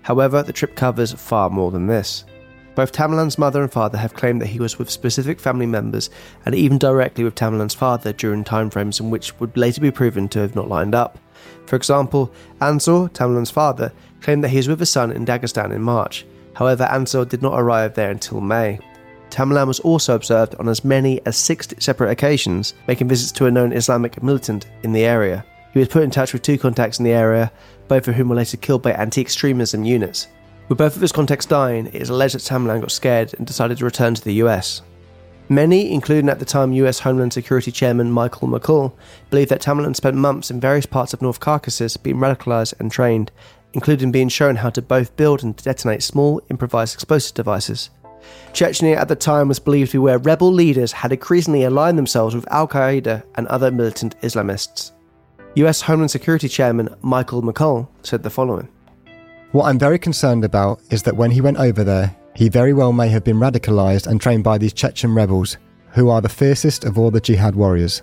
However, the trip covers far more than this. Both Tamerlan's mother and father have claimed that he was with specific family members and even directly with Tamerlan's father during timeframes in which would later be proven to have not lined up. For example, Anzor, Tamerlan's father, claimed that he was with his son in Dagestan in March. However, Anzor did not arrive there until May. Tamerlan was also observed on as many as six separate occasions, making visits to a known Islamic militant in the area. He was put in touch with two contacts in the area, both of whom were later killed by anti extremism units. With both of his contacts dying, it is alleged that Tamerlan got scared and decided to return to the US. Many, including at the time US Homeland Security Chairman Michael McCaul, believe that Tamerlan spent months in various parts of North Caucasus being radicalized and trained, including being shown how to both build and detonate small, improvised explosive devices. Chechnya at the time was believed to be where rebel leaders had increasingly aligned themselves with Al Qaeda and other militant Islamists. US Homeland Security Chairman Michael McCaul said the following What I'm very concerned about is that when he went over there, he very well may have been radicalized and trained by these Chechen rebels, who are the fiercest of all the jihad warriors.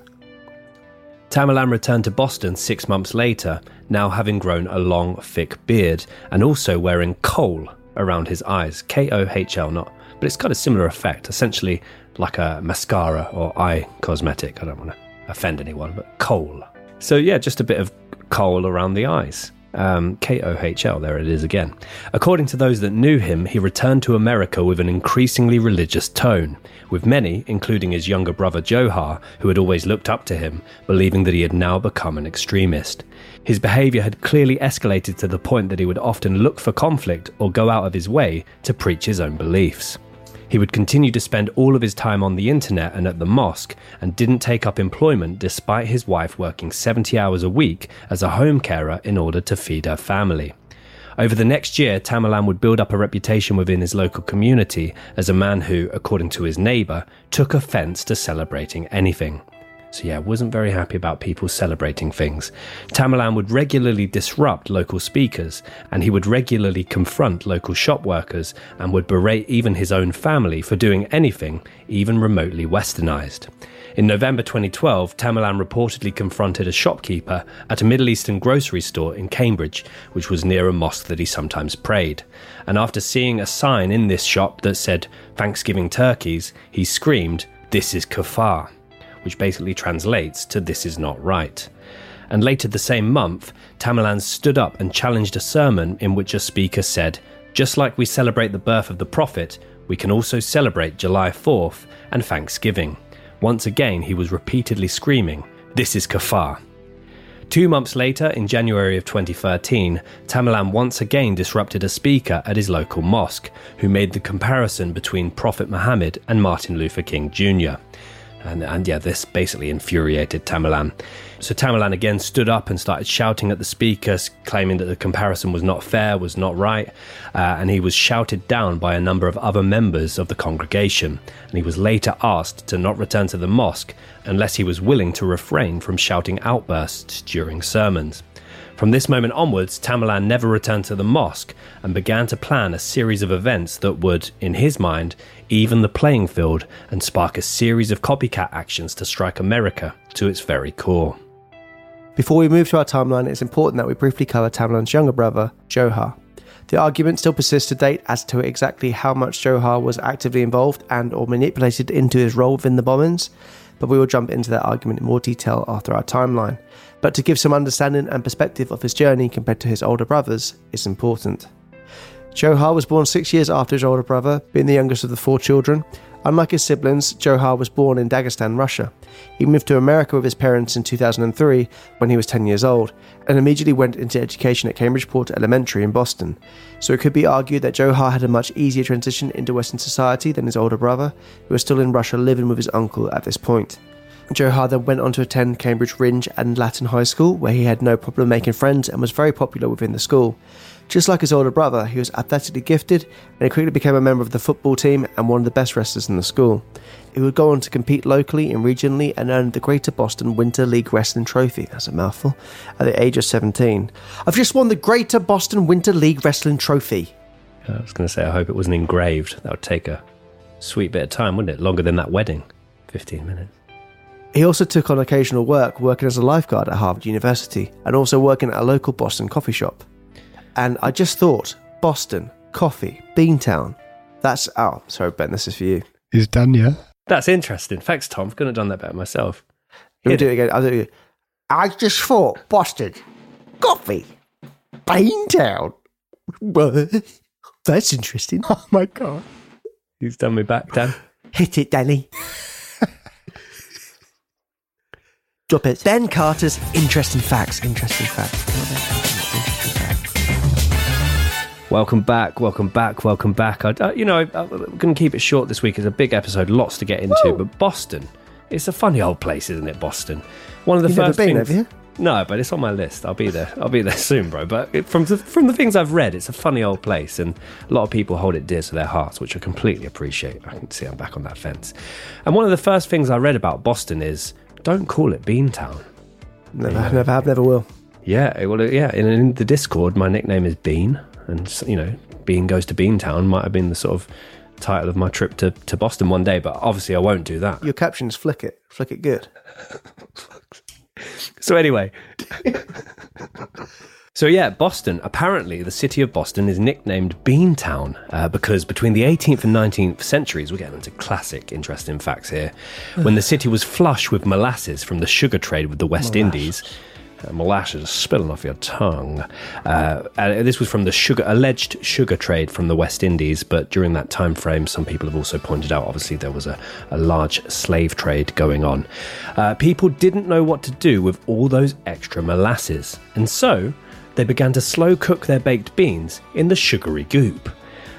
Tamerlan returned to Boston six months later, now having grown a long, thick beard and also wearing kohl around his eyes. K O H L, not but it's got a similar effect, essentially like a mascara or eye cosmetic. I don't want to offend anyone, but kohl. So, yeah, just a bit of kohl around the eyes. Um, K O H L, there it is again. According to those that knew him, he returned to America with an increasingly religious tone, with many, including his younger brother Dzhokhar, who had always looked up to him, believing that he had now become an extremist. His behaviour had clearly escalated to the point that he would often look for conflict or go out of his way to preach his own beliefs. He would continue to spend all of his time on the internet and at the mosque and didn't take up employment despite his wife working 70 hours a week as a home carer in order to feed her family. Over the next year, Tamerlan would build up a reputation within his local community as a man who, according to his neighbour, took offence to celebrating anything. So, yeah, wasn't very happy about people celebrating things. Tamerlan would regularly disrupt local speakers, and he would regularly confront local shop workers and would berate even his own family for doing anything, even remotely westernized. In November 2012, Tamerlan reportedly confronted a shopkeeper at a Middle Eastern grocery store in Cambridge, which was near a mosque that he sometimes prayed. And after seeing a sign in this shop that said Thanksgiving turkeys, he screamed, This is kafar which basically translates to This is not right. And later the same month, Tamerlan stood up and challenged a sermon in which a speaker said, Just like we celebrate the birth of the Prophet, we can also celebrate July 4th and Thanksgiving. Once again, he was repeatedly screaming, This is kafar. Two months later, in January of 2013, Tamerlan once again disrupted a speaker at his local mosque, who made the comparison between Prophet Muhammad and Martin Luther King Jr. And, and yeah, this basically infuriated Tamerlan. So Tamerlan again stood up and started shouting at the speakers, claiming that the comparison was not fair, was not right, uh, and he was shouted down by a number of other members of the congregation. And he was later asked to not return to the mosque unless he was willing to refrain from shouting outbursts during sermons. From this moment onwards, Tamerlan never returned to the mosque and began to plan a series of events that would, in his mind, even the playing field and spark a series of copycat actions to strike America to its very core. Before we move to our timeline, it's important that we briefly cover Tamerlan's younger brother, Dzhokhar. The argument still persists to date as to exactly how much Dzhokhar was actively involved and or manipulated into his role within the bombings, but we will jump into that argument in more detail after our timeline but to give some understanding and perspective of his journey compared to his older brothers is important. Dzhokhar was born six years after his older brother, being the youngest of the four children. Unlike his siblings, Dzhokhar was born in Dagestan, Russia. He moved to America with his parents in 2003 when he was 10 years old, and immediately went into education at Cambridgeport Elementary in Boston. So it could be argued that Dzhokhar had a much easier transition into Western society than his older brother, who was still in Russia living with his uncle at this point. Dzhokhar then went on to attend Cambridge Rindge and Latin High School, where he had no problem making friends and was very popular within the school. Just like his older brother, he was athletically gifted and he quickly became a member of the football team and one of the best wrestlers in the school. He would go on to compete locally and regionally and earn the Greater Boston Winter League Wrestling Trophy, that's a mouthful, at the age of 17. I've just won the Greater Boston Winter League Wrestling Trophy. I was going to say, I hope it wasn't engraved. That would take a sweet bit of time, wouldn't it? Longer than that wedding. 15 minutes. He also took on occasional work working as a lifeguard at Harvard University and also working at a local Boston coffee shop. And I just thought, Boston, coffee, Beantown. That's, oh, sorry, Ben, this is for you. He's done, yeah. That's interesting. Thanks, Tom. Couldn't have done that better myself. Let me do it again. I'll do it again. I just thought, Boston, coffee, Beantown. Well, [LAUGHS] that's interesting. Oh my god. He's done me back, Dan. Hit it, Danny. Drop it. Ben Carter's interesting facts. Interesting facts. Welcome back, welcome back, welcome back. I, uh, you know, I, I'm going to keep it short this week. It's a big episode, lots to get into. But Boston, it's a funny old place, isn't it? Boston. One of the You've first been, things. have you? No, but it's on my list. I'll be there. I'll be there [LAUGHS] soon, bro. But from the, from the things I've read, it's a funny old place, and a lot of people hold it dear to their hearts, which I completely appreciate. I can see I'm back on that fence. And one of the first things I read about Boston is don't call it Beantown. Never, never have, never will. Yeah, well, yeah. In, in the Discord, my nickname is Bean, and you know, Bean goes to Beantown might have been the sort of title of my trip to, to Boston one day, but obviously I won't do that. Your captions flick it. Flick it good. [LAUGHS] So anyway, [LAUGHS] so yeah, Boston. Apparently, the city of Boston is nicknamed Beantown uh, because between the 18th and 19th centuries, we're getting into classic, interesting facts here. When the city was flush with molasses from the sugar trade with the West Indies. Uh, molasses spilling off your tongue. Uh, this was from the sugar alleged sugar trade from the West Indies, but during that time frame, some people have also pointed out. Obviously, there was a, a large slave trade going on. Uh, people didn't know what to do with all those extra molasses, and so they began to slow cook their baked beans in the sugary goop.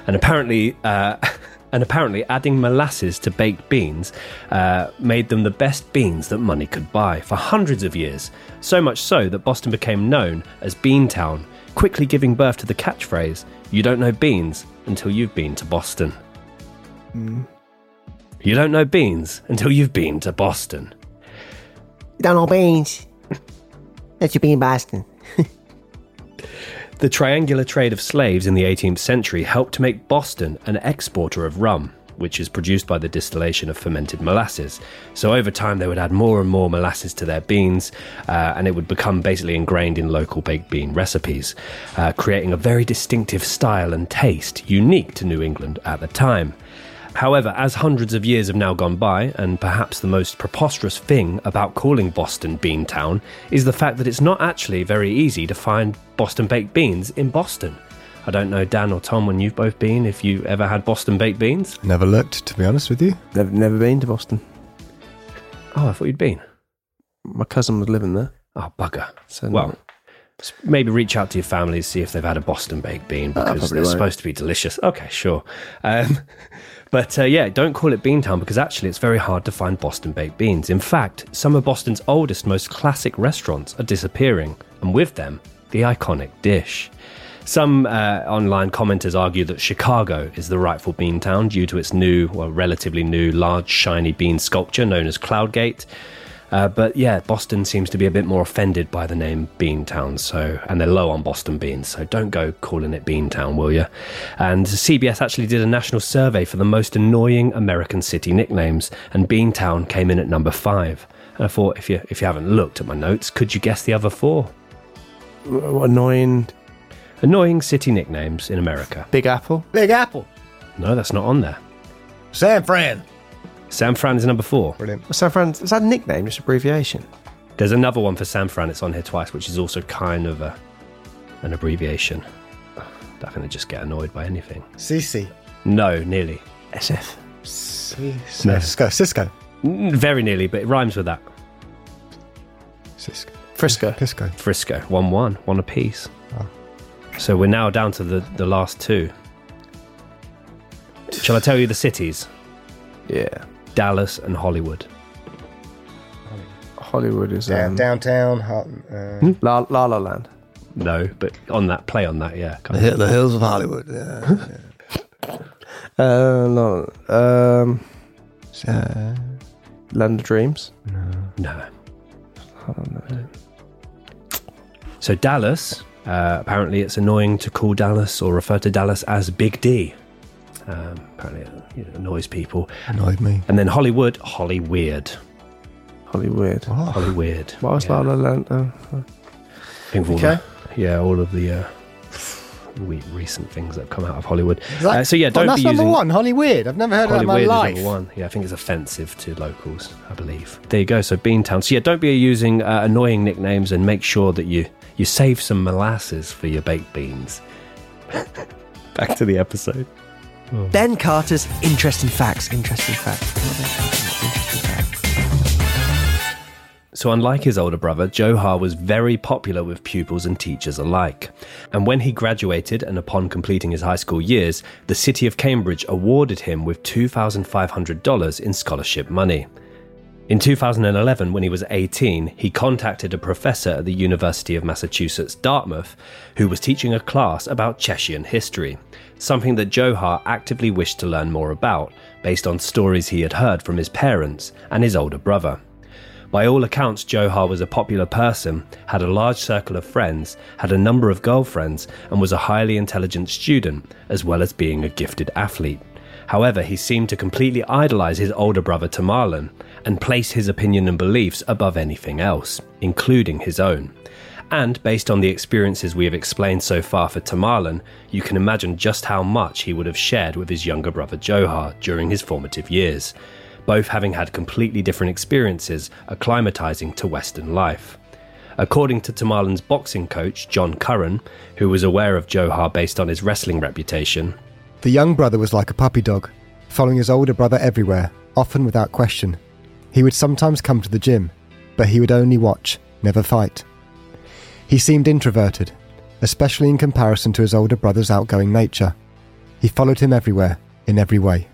And apparently, uh, [LAUGHS] and apparently, adding molasses to baked beans uh, made them the best beans that money could buy for hundreds of years. So much so that Boston became known as Beantown, quickly giving birth to the catchphrase "You don't know beans until you've been to Boston." You don't know beans until you've been to Boston. Don't know beans. [LAUGHS] That's your bean Boston. [LAUGHS] The triangular trade of slaves in the 18th century helped to make Boston an exporter of rum, which is produced by the distillation of fermented molasses. So over time, they would add more and more molasses to their beans, uh, and it would become basically ingrained in local baked bean recipes, uh, creating a very distinctive style and taste unique to New England at the time. However, as hundreds of years have now gone by, and perhaps the most preposterous thing about calling Boston Bean Town is the fact that it's not actually very easy to find Boston baked beans in Boston. I don't know, Dan or Tom, when you've both been, if you ever had Boston baked beans. Never looked, to be honest with you. Never, never been to Boston. Oh, I thought you'd been. My cousin was living there. Oh, bugger. So Well, s- maybe reach out to your families, see if they've had a Boston baked bean because probably they're won't. supposed to be delicious. Okay, sure. Um, [LAUGHS] but uh, yeah, don't call it Beantown because actually it's very hard to find Boston baked beans. In fact, some of Boston's oldest, most classic restaurants are disappearing, and with them, the iconic dish. Some uh, online commenters argue that Chicago is the rightful Beantown due to its new, well, relatively new, large, shiny bean sculpture known as Cloudgate. Uh, but yeah, Boston seems to be a bit more offended by the name Beantown, so and they're low on Boston beans, so don't go calling it Beantown, will you? And CBS actually did a national survey for the most annoying American city nicknames, and Beantown came in at number five. And I thought, if you if you haven't looked at my notes, could you guess the other four? Annoying Annoying city nicknames in America. Big Apple. Big Apple. No, that's not on there. San Fran. San Fran is number four. Brilliant. San Fran. Is that a nickname? Just abbreviation. There's another one for San Fran. It's on here twice, which is also kind of a an abbreviation. I'm gonna just get annoyed by anything. CC. No, nearly. SF. Cisco. Cisco. Mm, Very nearly, but it rhymes with that. Cisco. Frisco. Cisco. Frisco, one one, one apiece. So we're now down to the, the last two. Shall I tell you the cities? Yeah. Dallas and Hollywood. Hollywood is um, downtown. Hot, uh, La, La La Land. No, but on that play on that, yeah. the, hill- the hills of Hollywood. Yeah. Uh, no, um, Uh, Land of Dreams. No. So Dallas, uh, apparently it's annoying to call Dallas or refer to Dallas as Big D. Um, apparently, it you know, annoys people. Annoyed me. And then Hollywood, Holly Weird. Holly Hollywood. Holly Weird. What was yeah. La La Land? Oh, oh. All Okay. the, yeah, all of the uh, recent things that have come out of Hollywood. Is that- Uh, so yeah, Oh, don't that's be using number one. Holly Weird. I've never heard Holly of that in Weird my is life. number one. Yeah, I think it's offensive to locals. I believe. There you go. So Beantown. So yeah, don't be using uh, annoying nicknames, and make sure that you you save some molasses for your baked beans. [LAUGHS] Back to the episode. Ben Carter's interesting facts. Interesting facts? So, unlike his older brother, Dzhokhar was very popular with pupils and teachers alike. And when he graduated and upon completing his high school years, the city of Cambridge awarded him with $2,500 in scholarship money. In 2011, when he was 18, he contacted a professor at the University of Massachusetts Dartmouth who was teaching a class about Cheshire history, something that Dzhokhar actively wished to learn more about based on stories he had heard from his parents and his older brother. By all accounts, Dzhokhar was a popular person, had a large circle of friends, had a number of girlfriends, and was a highly intelligent student, as well as being a gifted athlete. However, he seemed to completely idolize his older brother Tamerlan and place his opinion and beliefs above anything else, including his own. And based on the experiences we have explained so far for Tamerlan, you can imagine just how much he would have shared with his younger brother Dzhokhar during his formative years, both having had completely different experiences acclimatizing to Western life. According to Tamerlan's boxing coach, John Curran, who was aware of Dzhokhar based on his wrestling reputation, The young brother was like a puppy dog, following his older brother everywhere, often without question. He would sometimes come to the gym, but he would only watch, never fight. He seemed introverted, especially in comparison to his older brother's outgoing nature. He followed him everywhere, in every way.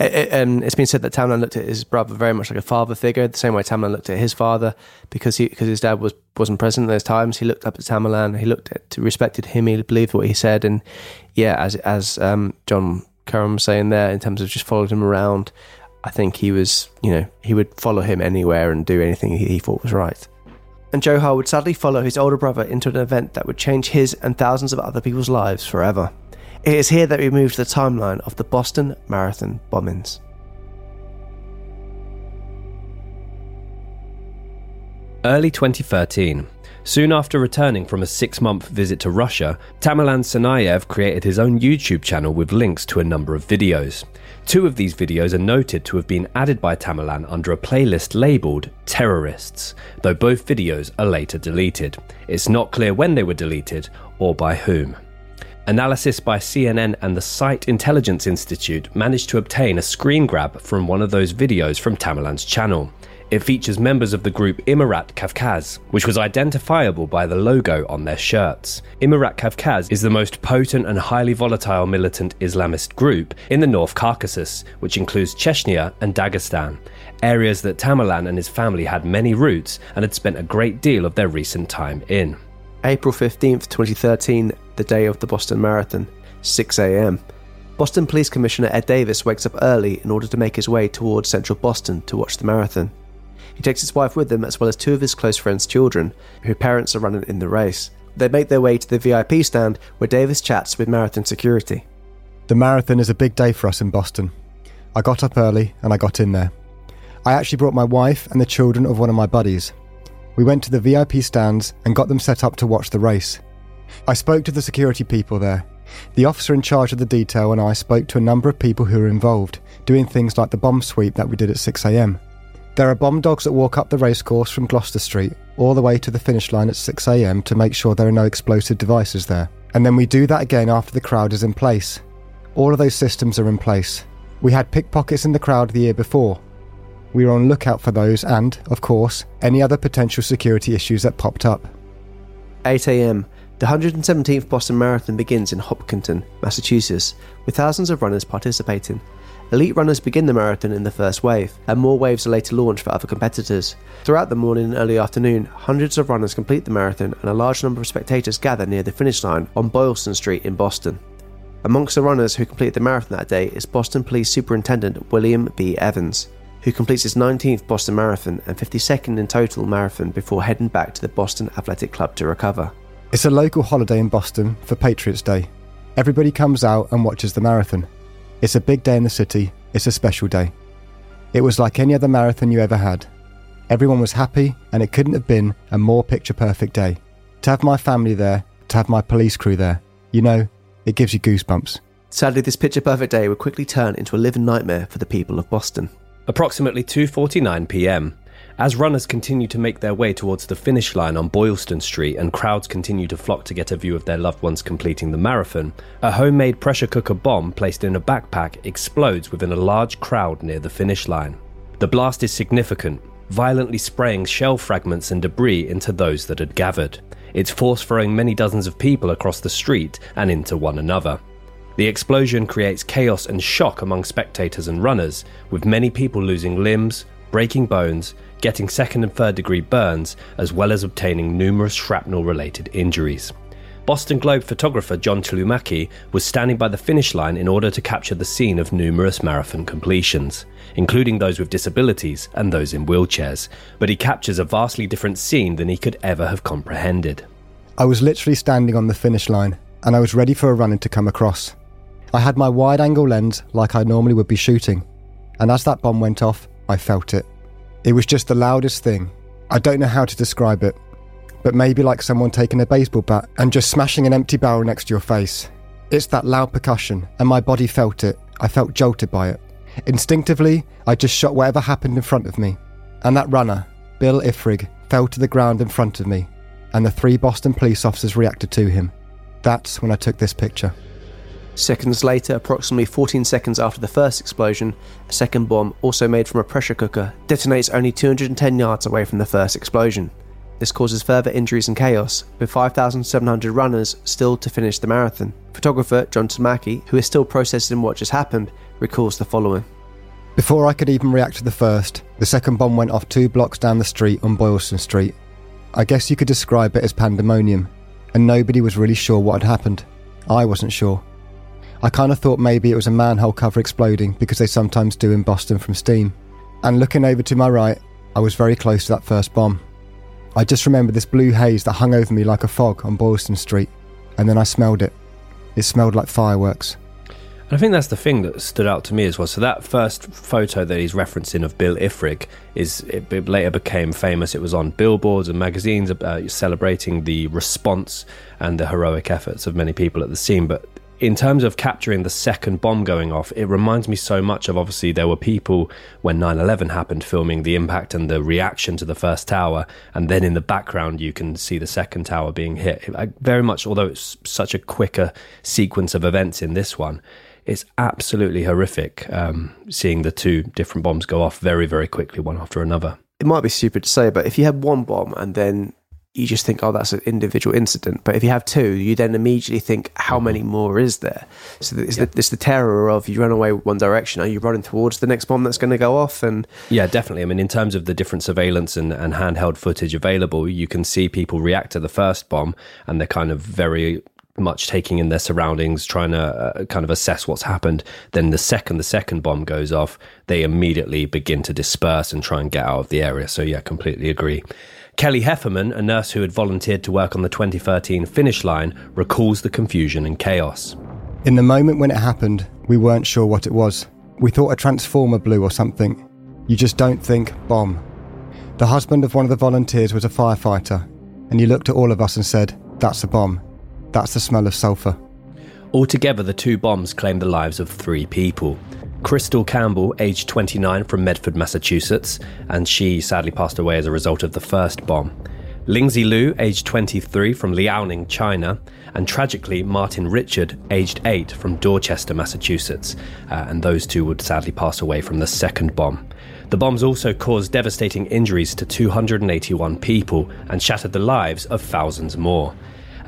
It, and it's been said that Tamlin looked at his brother very much like a father figure, the same way Tamlin looked at his father, because he because his dad was wasn't present at those times. He looked up at Tamerlan, he looked at, respected him, he believed what he said, and yeah, as as um, John Curran was saying there, in terms of just followed him around, I think he was, you know, he would follow him anywhere and do anything he, thought was right. And Dzhokhar would sadly follow his older brother into an event that would change his and thousands of other people's lives forever. It is here that we move to the timeline of the Boston Marathon bombings. Early 2013. Soon after returning from a six month visit to Russia, Tamerlan Tsarnaev created his own YouTube channel with links to a number of videos. Two of these videos are noted to have been added by Tamerlan under a playlist labelled Terrorists, though both videos are later deleted. It's not clear when they were deleted or by whom. Analysis by CNN and the Site Intelligence Institute managed to obtain a screen grab from one of those videos from Tamerlan's channel. It features members of the group Imarat Kavkaz, which was identifiable by the logo on their shirts. Imarat Kavkaz is the most potent and highly volatile militant Islamist group in the North Caucasus, which includes Chechnya and Dagestan, areas that Tamerlan and his family had many roots and had spent a great deal of their recent time in. April 15th, 2013, the day of the Boston Marathon, 6 a.m. Boston Police Commissioner Ed Davis wakes up early in order to make his way towards central Boston to watch the marathon. He takes his wife with him as well as two of his close friends' children, whose parents are running in the race. They make their way to the VIP stand where Davis chats with marathon security. The marathon is a big day for us in Boston. I got up early and I got in there. I actually brought my wife and the children of one of my buddies. We went to the VIP stands and got them set up to watch the race. I spoke to the security people there. The officer in charge of the detail and I spoke to a number of people who were involved, doing things like the bomb sweep that we did at 6am. There are bomb dogs that walk up the racecourse from Gloucester Street all the way to the finish line at 6am to make sure there are no explosive devices there. And then we do that again after the crowd is in place. All of those systems are in place. We had pickpockets in the crowd the year before. We were on lookout for those and, of course, any other potential security issues that popped up. 8 a.m. The 117th Boston Marathon begins in Hopkinton, Massachusetts, with thousands of runners participating. Elite runners begin the marathon in the first wave, and more waves are later launched for other competitors. Throughout the morning and early afternoon, hundreds of runners complete the marathon, and a large number of spectators gather near the finish line on Boylston Street in Boston. Amongst the runners who complete the marathon that day is Boston Police Superintendent William B. Evans, who completes his 19th Boston Marathon and 52nd in total marathon before heading back to the Boston Athletic Club to recover. It's a local holiday in Boston for Patriots Day. Everybody comes out and watches the marathon. It's a big day in the city, it's a special day. It was like any other marathon you ever had. Everyone was happy, and it couldn't have been a more picture perfect day. To have my family there, to have my police crew there, you know, it gives you goosebumps. Sadly, this picture perfect day would quickly turn into a living nightmare for the people of Boston. Approximately 2:49 p.m. As runners continue to make their way towards the finish line on Boylston Street and crowds continue to flock to get a view of their loved ones completing the marathon, a homemade pressure cooker bomb placed in a backpack explodes within a large crowd near the finish line. The blast is significant, violently spraying shell fragments and debris into those that had gathered. Its force throwing many dozens of people across the street and into one another. The explosion creates chaos and shock among spectators and runners, with many people losing limbs, breaking bones, getting second and third degree burns, as well as obtaining numerous shrapnel related injuries. Boston Globe photographer John Tlumacki was standing by the finish line in order to capture the scene of numerous marathon completions, including those with disabilities and those in wheelchairs, but he captures a vastly different scene than he could ever have comprehended. I was literally standing on the finish line, and I was ready for a runner to come across. I had my wide angle lens like I normally would be shooting, and as that bomb went off, I felt it. It was just the loudest thing. I don't know how to describe it, but maybe like someone taking a baseball bat and just smashing an empty barrel next to your face. It's that loud percussion, and my body felt it. I felt jolted by it. Instinctively, I just shot whatever happened in front of me. And that runner, Bill Iffrig, fell to the ground in front of me, and the three Boston police officers reacted to him. That's when I took this picture. Seconds later, approximately 14 seconds after the first explosion, a second bomb, also made from a pressure cooker, detonates only 210 yards away from the first explosion. This causes further injuries and chaos, with 5,700 runners still to finish the marathon. Photographer John Tlumacki, who is still processing what just happened, recalls the following. Before I could even react to the first, the second bomb went off two blocks down the street on Boylston Street. I guess you could describe it as pandemonium, and nobody was really sure what had happened. I wasn't sure. I kind of thought maybe it was a manhole cover exploding because they sometimes do in Boston from steam. And looking over to my right, I was very close to that first bomb. I just remember this blue haze that hung over me like a fog on Boylston Street, and then I smelled it. It smelled like fireworks. And I think that's the thing that stood out to me as well. So that first photo that he's referencing of Bill Iffrig is it, later became famous. It was on billboards and magazines uh, celebrating the response and the heroic efforts of many people at the scene. But in terms of capturing the second bomb going off, it reminds me so much of obviously there were people when 9 11 happened filming the impact and the reaction to the first tower. And then in the background, you can see the second tower being hit. I, very much, although it's such a quicker sequence of events in this one, it's absolutely horrific um, seeing the two different bombs go off very, very quickly, one after another. It might be stupid to say, but if you had one bomb and then you just think, oh, that's an individual incident. But if you have two, you then immediately think, how mm-hmm. many more is there? So it's, yeah. the, it's the terror of you run away one direction, are you running towards the next bomb that's going to go off? And yeah, definitely. I mean, in terms of the different surveillance and, and handheld footage available, you can see people react to the first bomb, and they're kind of very much taking in their surroundings, trying to uh, kind of assess what's happened. Then the second the second bomb goes off, they immediately begin to disperse and try and get out of the area. So yeah, completely agree. Kelly Hefferman, a nurse who had volunteered to work on the 2013 finish line, recalls the confusion and chaos. In the moment when it happened, we weren't sure what it was. We thought a transformer blew or something. You just don't think bomb. The husband of one of the volunteers was a firefighter, and he looked at all of us and said, That's a bomb. That's the smell of sulphur. Altogether, the two bombs claimed the lives of three people. Krystle Campbell, aged 29 from Medford, Massachusetts, and she sadly passed away as a result of the first bomb. Lingzi Lu, aged 23 from Liaoning, China, and tragically Martin Richard, aged 8 from Dorchester, Massachusetts, uh, and those two would sadly pass away from the second bomb. The bombs also caused devastating injuries to 281 people and shattered the lives of thousands more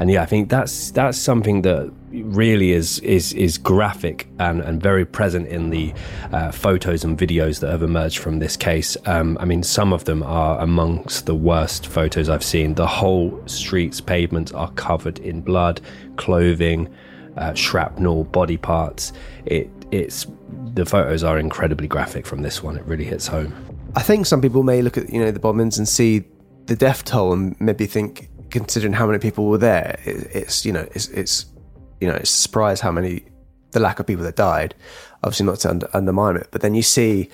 and yeah, I think that's that's something that really is is is graphic and, and very present in the uh, photos and videos that have emerged from this case. Um, I mean, some of them are amongst the worst photos I've seen. The whole streets, pavements are covered in blood, clothing, uh, shrapnel, body parts. It it's the photos are incredibly graphic from this one. It really hits home. I think some people may look at you know the bombings and see the death toll and maybe think considering how many people were there, it, it's you know it's it's you know it's a surprise how many the lack of people that died. Obviously, not to under, undermine it, but then you see,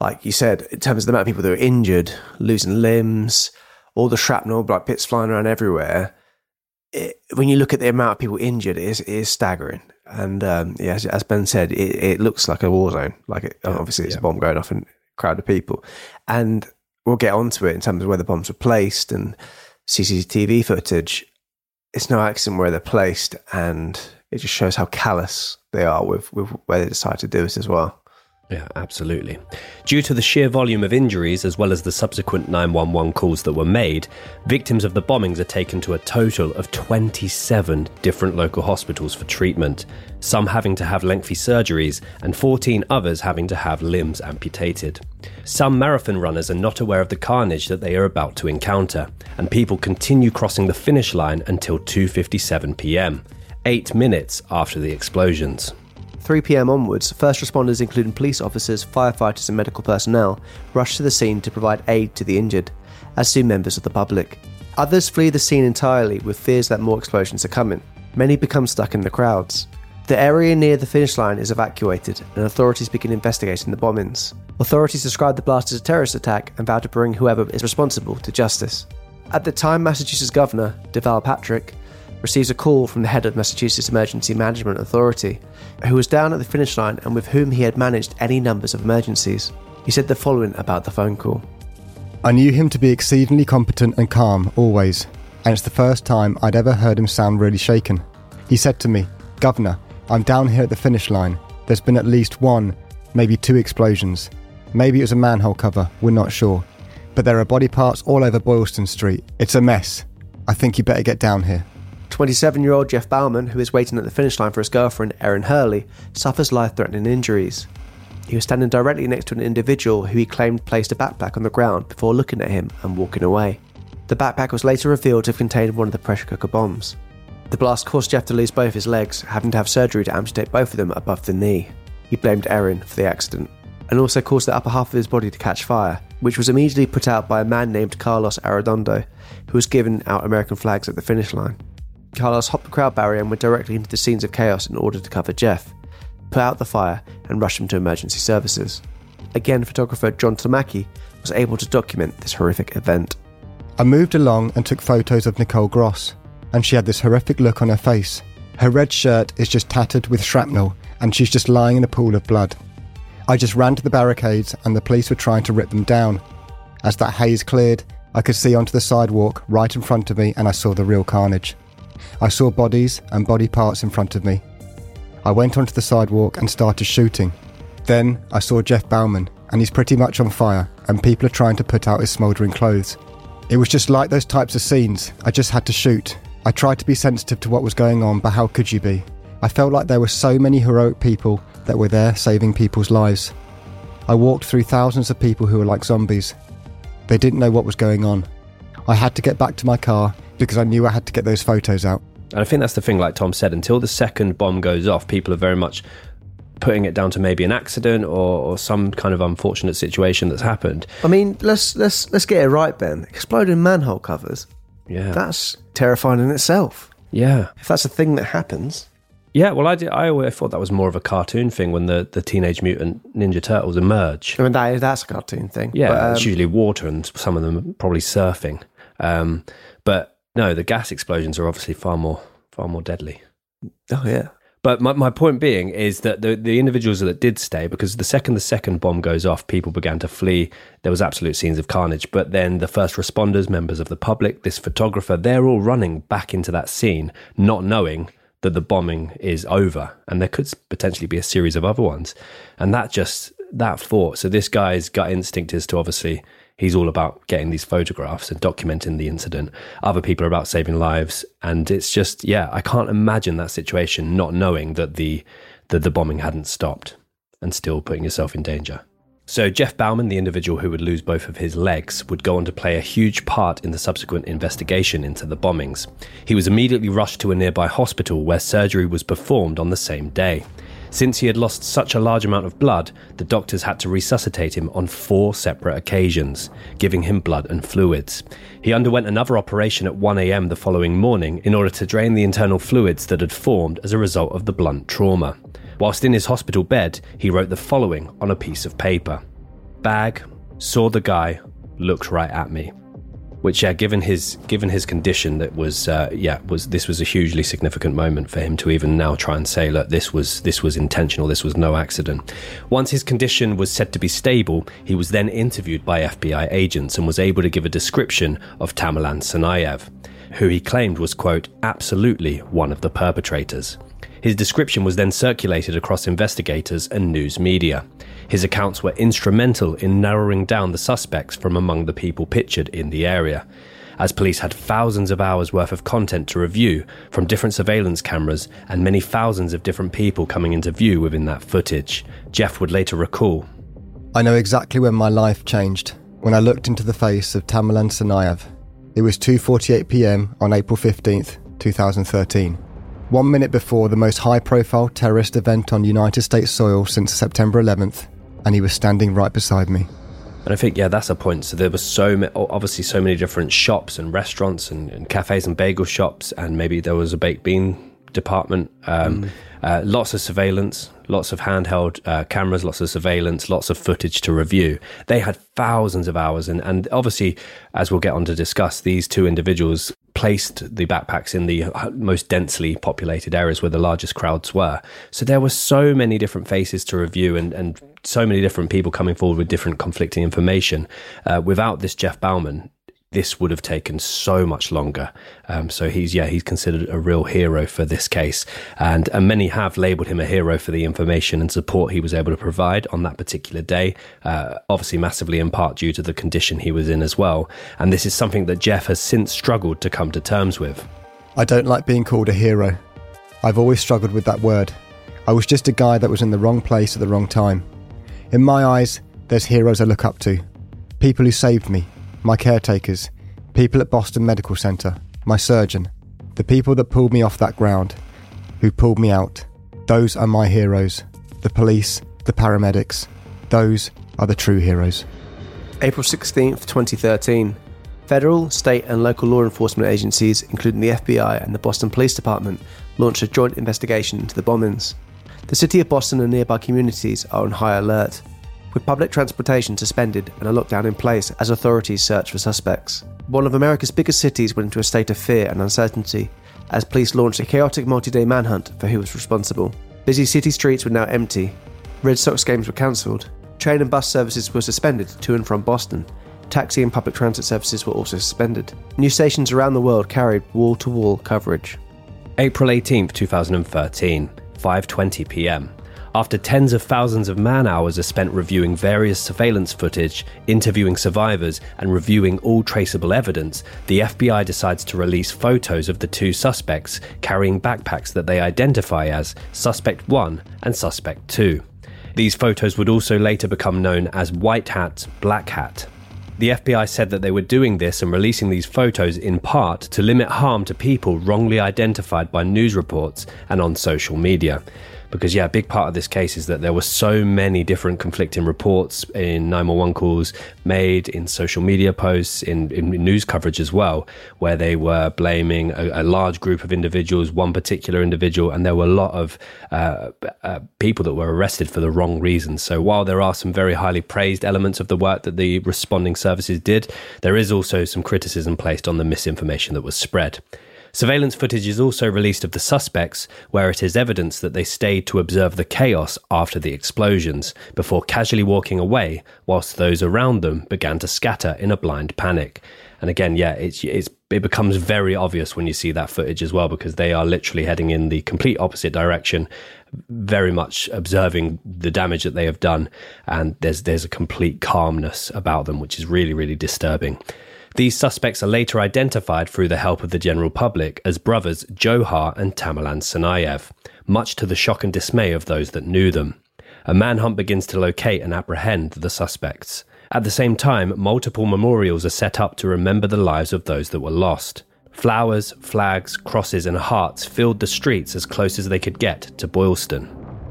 like you said, in terms of the amount of people that were injured, losing limbs, all the shrapnel, like bits flying around everywhere. It, when you look at the amount of people injured, it is, it is staggering. And um, yeah, as, as Ben said, it, it, looks like a war zone. Like it, obviously, it's yeah. a bomb going off and crowd of people. And we'll get onto it in terms of where the bombs were placed and CCTV footage. It's no accident where they're placed, and it just shows how callous they are with, with where they decide to do it as well. Yeah, absolutely. Due to the sheer volume of injuries, as well as the subsequent 911 calls that were made, victims of the bombings are taken to a total of 27 different local hospitals for treatment, some having to have lengthy surgeries, and 14 others having to have limbs amputated. Some marathon runners are not aware of the carnage that they are about to encounter, and people continue crossing the finish line until 2:57 p.m., 8 minutes after the explosions. 3 pm onwards, first responders, including police officers, firefighters, and medical personnel, rush to the scene to provide aid to the injured, as do members of the public. Others flee the scene entirely with fears that more explosions are coming. Many become stuck in the crowds. The area near the finish line is evacuated, and authorities begin investigating the bombings. Authorities describe the blast as a terrorist attack and vow to bring whoever is responsible to justice. At the time, Massachusetts Governor Deval Patrick receives a call from the head of Massachusetts Emergency Management Authority, who was down at the finish line and with whom he had managed any numbers of emergencies. He said the following about the phone call I knew him to be exceedingly competent and calm, always, and it's the first time I'd ever heard him sound really shaken. He said to me, Governor, I'm down here at the finish line. There's been at least one, maybe two explosions. Maybe it was a manhole cover, we're not sure. But there are body parts all over Boylston Street. It's a mess. I think you better get down here. 27 year old Jeff Bauman, who is waiting at the finish line for his girlfriend, Erin Hurley, suffers life threatening injuries. He was standing directly next to an individual who he claimed placed a backpack on the ground before looking at him and walking away. The backpack was later revealed to have contained one of the pressure cooker bombs. The blast caused Jeff to lose both his legs, having to have surgery to amputate both of them above the knee. He blamed Erin for the accident, and also caused the upper half of his body to catch fire, which was immediately put out by a man named Carlos Arredondo, who was giving out American flags at the finish line. Carlos hopped the crowd barrier and went directly into the scenes of chaos in order to cover Jeff, put out the fire, and rush him to emergency services. Again, photographer John Tlumacki was able to document this horrific event. I moved along and took photos of Nicole Gross, and she had this horrific look on her face. Her red shirt is just tattered with shrapnel, and she's just lying in a pool of blood. I just ran to the barricades, and the police were trying to rip them down. As that haze cleared, I could see onto the sidewalk right in front of me, and I saw the real carnage. I saw bodies and body parts in front of me. I went onto the sidewalk and started shooting. Then I saw Jeff Bauman, and he's pretty much on fire, and people are trying to put out his smouldering clothes. It was just like those types of scenes. I just had to shoot. I tried to be sensitive to what was going on, but how could you be? I felt like there were so many heroic people that were there saving people's lives. I walked through thousands of people who were like zombies. They didn't know what was going on. I had to get back to my car because I knew I had to get those photos out. And I think that's the thing, like Tom said, until the second bomb goes off, people are very much putting it down to maybe an accident or, or some kind of unfortunate situation that's happened. I mean, let's let's let's get it right, Ben. Exploding manhole covers. Yeah. That's terrifying in itself. Yeah. If that's a thing that happens. Yeah, well, I did. I always thought that was more of a cartoon thing when the, the Teenage Mutant Ninja Turtles emerge. I mean, that is, that's a cartoon thing. Yeah, but, um, it's usually water, and some of them probably surfing. Um, but no, the gas explosions are obviously far more far more deadly. Oh yeah. But my, my point being is that the, the individuals that did stay, because the second the second bomb goes off, people began to flee. There was absolute scenes of carnage. But then the first responders, members of the public, this photographer, they're all running back into that scene, not knowing that the bombing is over. And there could potentially be a series of other ones. And that just, that thought. So this guy's gut instinct is to obviously he's all about getting these photographs and documenting the incident. Other people are about saving lives, and it's just yeah, I can't imagine that situation not knowing that the that the bombing hadn't stopped and still putting yourself in danger. So Jeff Bauman, the individual who would lose both of his legs, would go on to play a huge part in the subsequent investigation into the bombings. He was immediately rushed to a nearby hospital where surgery was performed on the same day. Since he had lost such a large amount of blood, the doctors had to resuscitate him on four separate occasions, giving him blood and fluids. He underwent another operation at 1am the following morning in order to drain the internal fluids that had formed as a result of the blunt trauma. Whilst in his hospital bed, he wrote the following on a piece of paper Bag, saw the guy, looked right at me which yeah, given his given his condition, that was uh, yeah was this was a hugely significant moment for him to even now try and say, look, this was this was intentional, this was no accident. Once his condition was said to be stable, he was then interviewed by FBI agents and was able to give a description of Tamerlan Tsarnaev, who he claimed was quote absolutely one of the perpetrators. His description was then circulated across investigators and news media. His accounts were instrumental in narrowing down the suspects from among the people pictured in the area. As police had thousands of hours worth of content to review from different surveillance cameras and many thousands of different people coming into view within that footage, Jeff would later recall I know exactly when my life changed, when I looked into the face of Tamerlan Tsarnaev. It was 2:48 p.m. on April 15th, 2013 one minute before the most high profile terrorist event on United States soil since September 11th, and he was standing right beside me. And I think, yeah, that's a point. So there were so many, obviously, so many different shops and restaurants and, and cafes and bagel shops, and maybe there was a baked bean department. Um, mm. uh, lots of surveillance, lots of handheld uh, cameras, lots of surveillance, lots of footage to review. They had thousands of hours, and, and obviously, as we'll get on to discuss, these two individuals placed the backpacks in the most densely populated areas where the largest crowds were. So there were so many different faces to review and, and so many different people coming forward with different conflicting information. Uh, without this Jeff Bauman, this would have taken so much longer. Um, so he's yeah he's considered a real hero for this case, and and many have labelled him a hero for the information and support he was able to provide on that particular day. Uh, obviously, massively in part due to the condition he was in as well. And this is something that Jeff has since struggled to come to terms with. I don't like being called a hero. I've always struggled with that word. I was just a guy that was in the wrong place at the wrong time. In my eyes, there's heroes I look up to. People who saved me, my caretakers, people at Boston Medical Centre, my surgeon, the people that pulled me off that ground, who pulled me out. Those are my heroes. The police, the paramedics, those are the true heroes. April 16th, 2013. Federal, state, and local law enforcement agencies, including the FBI and the Boston Police Department, launched a joint investigation into the bombings. The city of Boston and nearby communities are on high alert with public transportation suspended and a lockdown in place as authorities search for suspects. One of America's biggest cities went into a state of fear and uncertainty as police launched a chaotic multi day manhunt for who was responsible. Busy city streets were now empty, Red Sox games were cancelled, train and bus services were suspended to and from Boston, taxi and public transit services were also suspended. News stations around the world carried wall to wall coverage. April 18, 2013, 5:20 p.m. After tens of thousands of man hours are spent reviewing various surveillance footage, interviewing survivors, and reviewing all traceable evidence, the FBI decides to release photos of the two suspects carrying backpacks that they identify as Suspect 1 and Suspect 2. These photos would also later become known as White Hat, Black Hat. The FBI said that they were doing this and releasing these photos in part to limit harm to people wrongly identified by news reports and on social media because yeah, a big part of this case is that there were so many different conflicting reports in 911 calls made in social media posts, in, in news coverage as well, where they were blaming a, a, large group of individuals, one particular individual, and there were a lot of uh, uh, people that were arrested for the wrong reasons. So while there are some very highly praised elements of the work that the responding services did, there is also some criticism placed on the misinformation that was spread. Surveillance footage is also released of the suspects, where it is evidence that they stayed to observe the chaos after the explosions, before casually walking away, whilst those around them began to scatter in a blind panic. And again, yeah, it's, it's, it becomes very obvious when you see that footage as well, because they are literally heading in the complete opposite direction, very much observing the damage that they have done, and there's there's a complete calmness about them, which is really really disturbing. These suspects are later identified through the help of the general public as brothers Dzhokhar and Tamerlan Tsarnaev, much to the shock and dismay of those that knew them. A manhunt begins to locate and apprehend the suspects. At the same time, multiple memorials are set up to remember the lives of those that were lost. Flowers, flags, crosses, and hearts filled the streets as close as they could get to Boylston.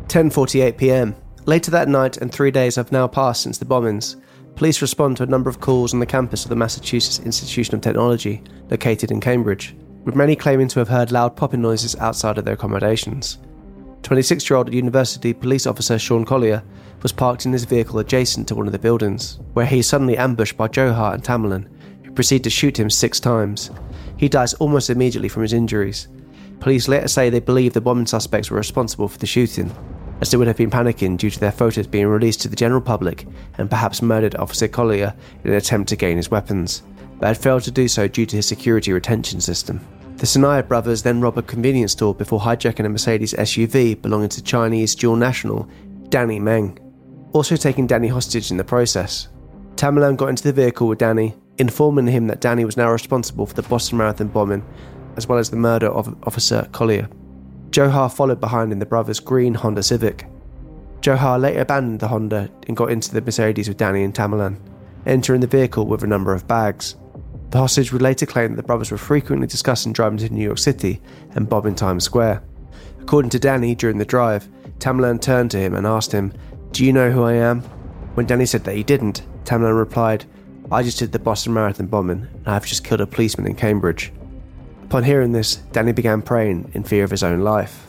10:48 p.m. Later that night, and three days have now passed since the bombings. Police respond to a number of calls on the campus of the Massachusetts Institution of Technology, located in Cambridge, with many claiming to have heard loud popping noises outside of their accommodations. 26 year old University police officer Sean Collier was parked in his vehicle adjacent to one of the buildings, where he is suddenly ambushed by Dzhokhar and Tamerlan, who proceed to shoot him six times. He dies almost immediately from his injuries. Police later say they believe the bombing suspects were responsible for the shooting, as they would have been panicking due to their photos being released to the general public and perhaps murdered Officer Collier in an attempt to gain his weapons, but had failed to do so due to his security retention system. The Tsarnaev brothers then rob a convenience store before hijacking a Mercedes SUV belonging to Chinese dual national Danny Meng, also taking Danny hostage in the process. Tamerlan got into the vehicle with Danny, informing him that Danny was now responsible for the Boston Marathon bombing, as well as the murder of Officer Collier. Dzhokhar followed behind in the brothers' green Honda Civic. Dzhokhar later abandoned the Honda and got into the Mercedes with Danny and Tamerlan, entering the vehicle with a number of bags. The hostage would later claim that the brothers were frequently discussing driving to New York City and bombing Times Square. According to Danny, during the drive, Tamerlan turned to him and asked him, Do you know who I am? When Danny said that he didn't, Tamerlan replied, I just did the Boston Marathon bombing, and I've just killed a policeman in Cambridge. Upon hearing this, Danny began praying in fear of his own life.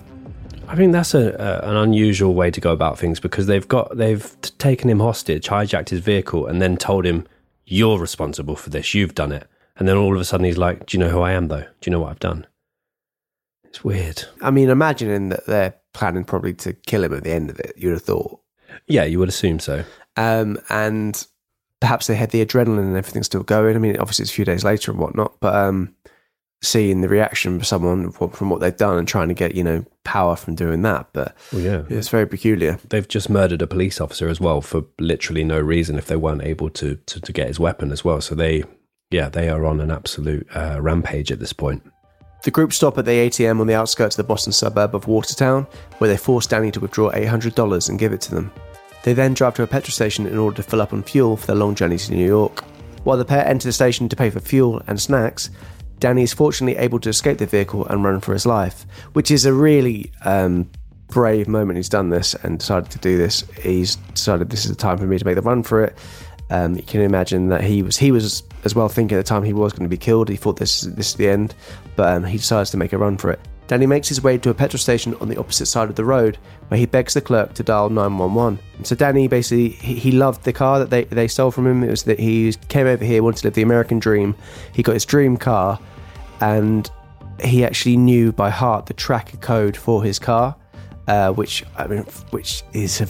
I think that's a, a, an unusual way to go about things because they've got they've t- taken him hostage, hijacked his vehicle, and then told him, "You're responsible for this. You've done it." And then all of a sudden, he's like, "Do you know who I am, though? Do you know what I've done?" It's weird. I mean, imagining that they're planning probably to kill him at the end of it, you'd have thought. Yeah, you would assume so. Um, and perhaps they had the adrenaline and everything still going. I mean, obviously it's a few days later and whatnot, but um, seeing the reaction of someone from what they've done and trying to get you know power from doing that. But well, yeah, it's very peculiar. They've just murdered a police officer as well for literally no reason if they weren't able to to, to get his weapon as well. So they, yeah, they are on an absolute uh, rampage at this point. The group stop at the ATM on the outskirts of the Boston suburb of Watertown, where they force Danny to withdraw $800 and give it to them. They then drive to a petrol station in order to fill up on fuel for their long journey to New York. While the pair enter the station to pay for fuel and snacks, Danny is fortunately able to escape the vehicle and run for his life, which is a really um, brave moment. He's done this and decided to do this. He's decided this is the time for me to make the run for it. Um, you can imagine that he was he was as well thinking at the time he was going to be killed. He thought this this is the end, but um, he decides to make a run for it. Danny makes his way to a petrol station on the opposite side of the road, where he begs the clerk to dial 911. So Danny basically he, he loved the car that they, they stole from him. It was that he came over here, wanted to live the American dream. He got his dream car, and he actually knew by heart the tracker code for his car, uh, which I mean, which is a,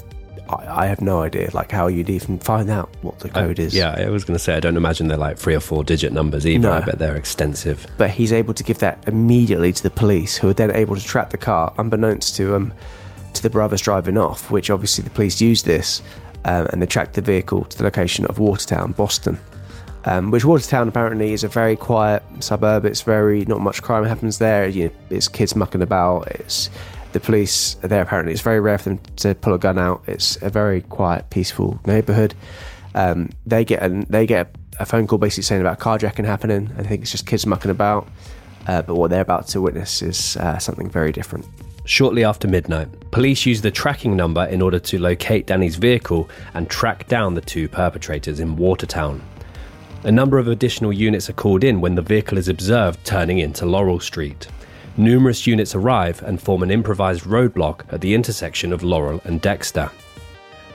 I, I have no idea like how you'd even find out what the code is. Yeah, I was going to say I don't imagine they're like three or four digit numbers either. No. I bet they're extensive. But he's able to give that immediately to the police, who are then able to track the car, unbeknownst to um to the brothers driving off. Which obviously the police use this, um, and they track the vehicle to the location of Watertown, Boston. Um, which Watertown apparently is a very quiet suburb. It's very not much crime happens there. You know, it's kids mucking about. It's the police are there. Apparently, it's very rare for them to pull a gun out. It's a very quiet, peaceful neighborhood. Um, they get a, they get a phone call basically saying about carjacking happening. I think it's just kids mucking about. Uh, but what they're about to witness is uh, something very different. Shortly after midnight, police use the tracking number in order to locate Danny's vehicle and track down the two perpetrators in Watertown. A number of additional units are called in when the vehicle is observed turning into Laurel Street. Numerous units arrive and form an improvised roadblock at the intersection of Laurel and Dexter.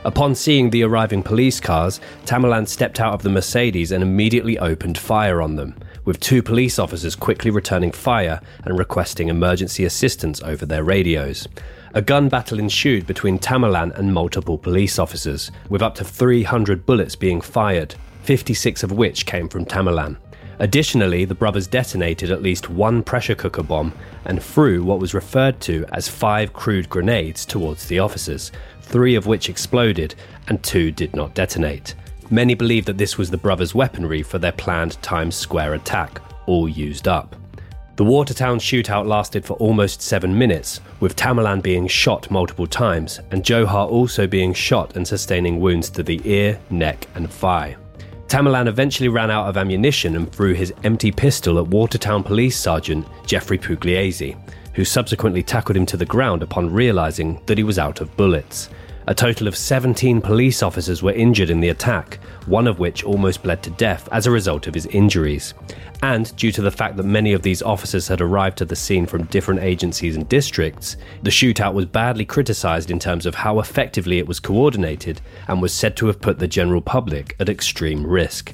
Upon seeing the arriving police cars, Tamerlan stepped out of the Mercedes and immediately opened fire on them, with two police officers quickly returning fire and requesting emergency assistance over their radios. A gun battle ensued between Tamerlan and multiple police officers, with up to 300 bullets being fired, 56 of which came from Tamerlan. Additionally, the brothers detonated at least one pressure cooker bomb and threw what was referred to as five crude grenades towards the officers, three of which exploded and two did not detonate. Many believe that this was the brothers' weaponry for their planned Times Square attack, all used up. The Watertown shootout lasted for almost seven minutes, with Tamerlan being shot multiple times and Dzhokhar also being shot and sustaining wounds to the ear, neck, and thigh. Tamerlan eventually ran out of ammunition and threw his empty pistol at Watertown Police Sergeant Jeffrey Pugliese, who subsequently tackled him to the ground upon realizing that he was out of bullets. A total of 17 police officers were injured in the attack, one of which almost bled to death as a result of his injuries. And due to the fact that many of these officers had arrived at the scene from different agencies and districts, the shootout was badly criticised in terms of how effectively it was coordinated and was said to have put the general public at extreme risk.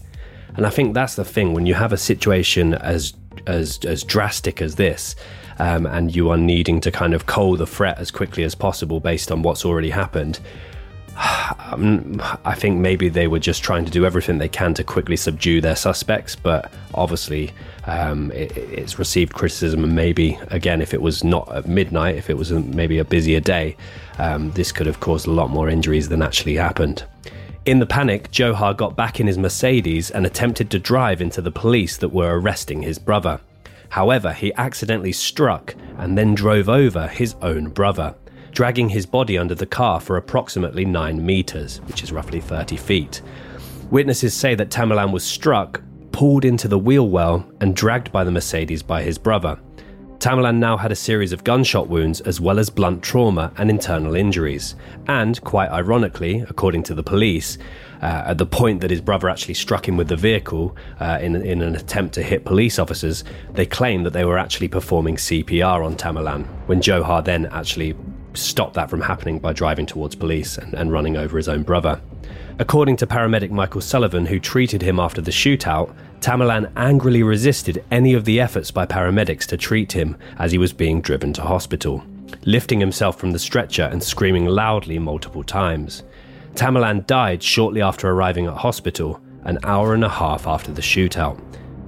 And I think that's the thing when you have a situation as as as drastic as this, um, and you are needing to kind of cull the threat as quickly as possible based on what's already happened. Um, I think maybe they were just trying to do everything they can to quickly subdue their suspects, but obviously um, it, it's received criticism. And maybe, again, if it was not at midnight, if it was maybe a busier day, um, this could have caused a lot more injuries than actually happened. In the panic, Dzhokhar got back in his Mercedes and attempted to drive into the police that were arresting his brother. However, he accidentally struck and then drove over his own brother, dragging his body under the car for approximately 9 metres, which is roughly 30 feet. Witnesses say that Tamerlan was struck, pulled into the wheel well, and dragged by the Mercedes by his brother. Tamerlan now had a series of gunshot wounds as well as blunt trauma and internal injuries. And, quite ironically, according to the police, uh, at the point that his brother actually struck him with the vehicle uh, in, in an attempt to hit police officers, they claim that they were actually performing CPR on Tamerlan, when Dzhokhar then actually stopped that from happening by driving towards police and, and running over his own brother. According to paramedic Michael Sullivan, who treated him after the shootout, Tamerlan angrily resisted any of the efforts by paramedics to treat him as he was being driven to hospital, lifting himself from the stretcher and screaming loudly multiple times. Tamerlan died shortly after arriving at hospital, an hour and a half after the shootout.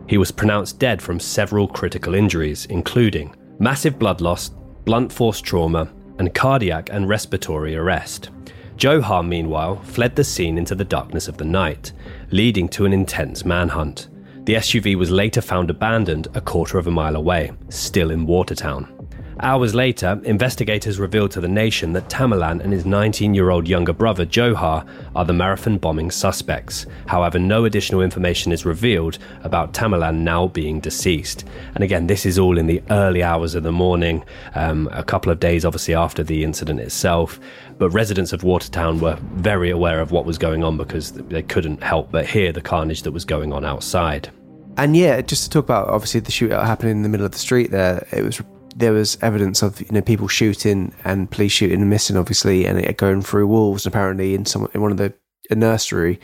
He was pronounced dead from several critical injuries, including massive blood loss, blunt force trauma, and cardiac and respiratory arrest. Dzhokhar, meanwhile, fled the scene into the darkness of the night, leading to an intense manhunt. The SUV was later found abandoned a quarter of a mile away, still in Watertown. Hours later, investigators revealed to the nation that Tamerlan and his 19 year old younger brother Dzhokhar are the marathon bombing suspects. However, no additional information is revealed about Tamerlan now being deceased. And again, this is all in the early hours of the morning, um, a couple of days obviously after the incident itself. But residents of Watertown were very aware of what was going on because they couldn't help but hear the carnage that was going on outside. And yeah, just to talk about obviously the shootout happening in the middle of the street there, it was there was evidence of you know people shooting and police shooting and missing, obviously, and it going through walls. Apparently, in some in one of the a nursery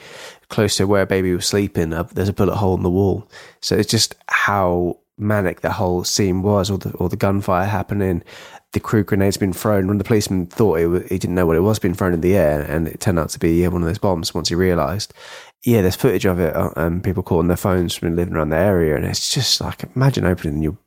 close to where baby was sleeping, uh, there's a bullet hole in the wall. So it's just how manic the whole scene was, or the or the gunfire happening, the crew grenades being thrown. When the policeman thought it was, he didn't know what it was being thrown in the air, and it turned out to be one of those bombs. Once he realised, yeah, there's footage of it, uh, and people calling their phones from living around the area, and it's just like imagine opening your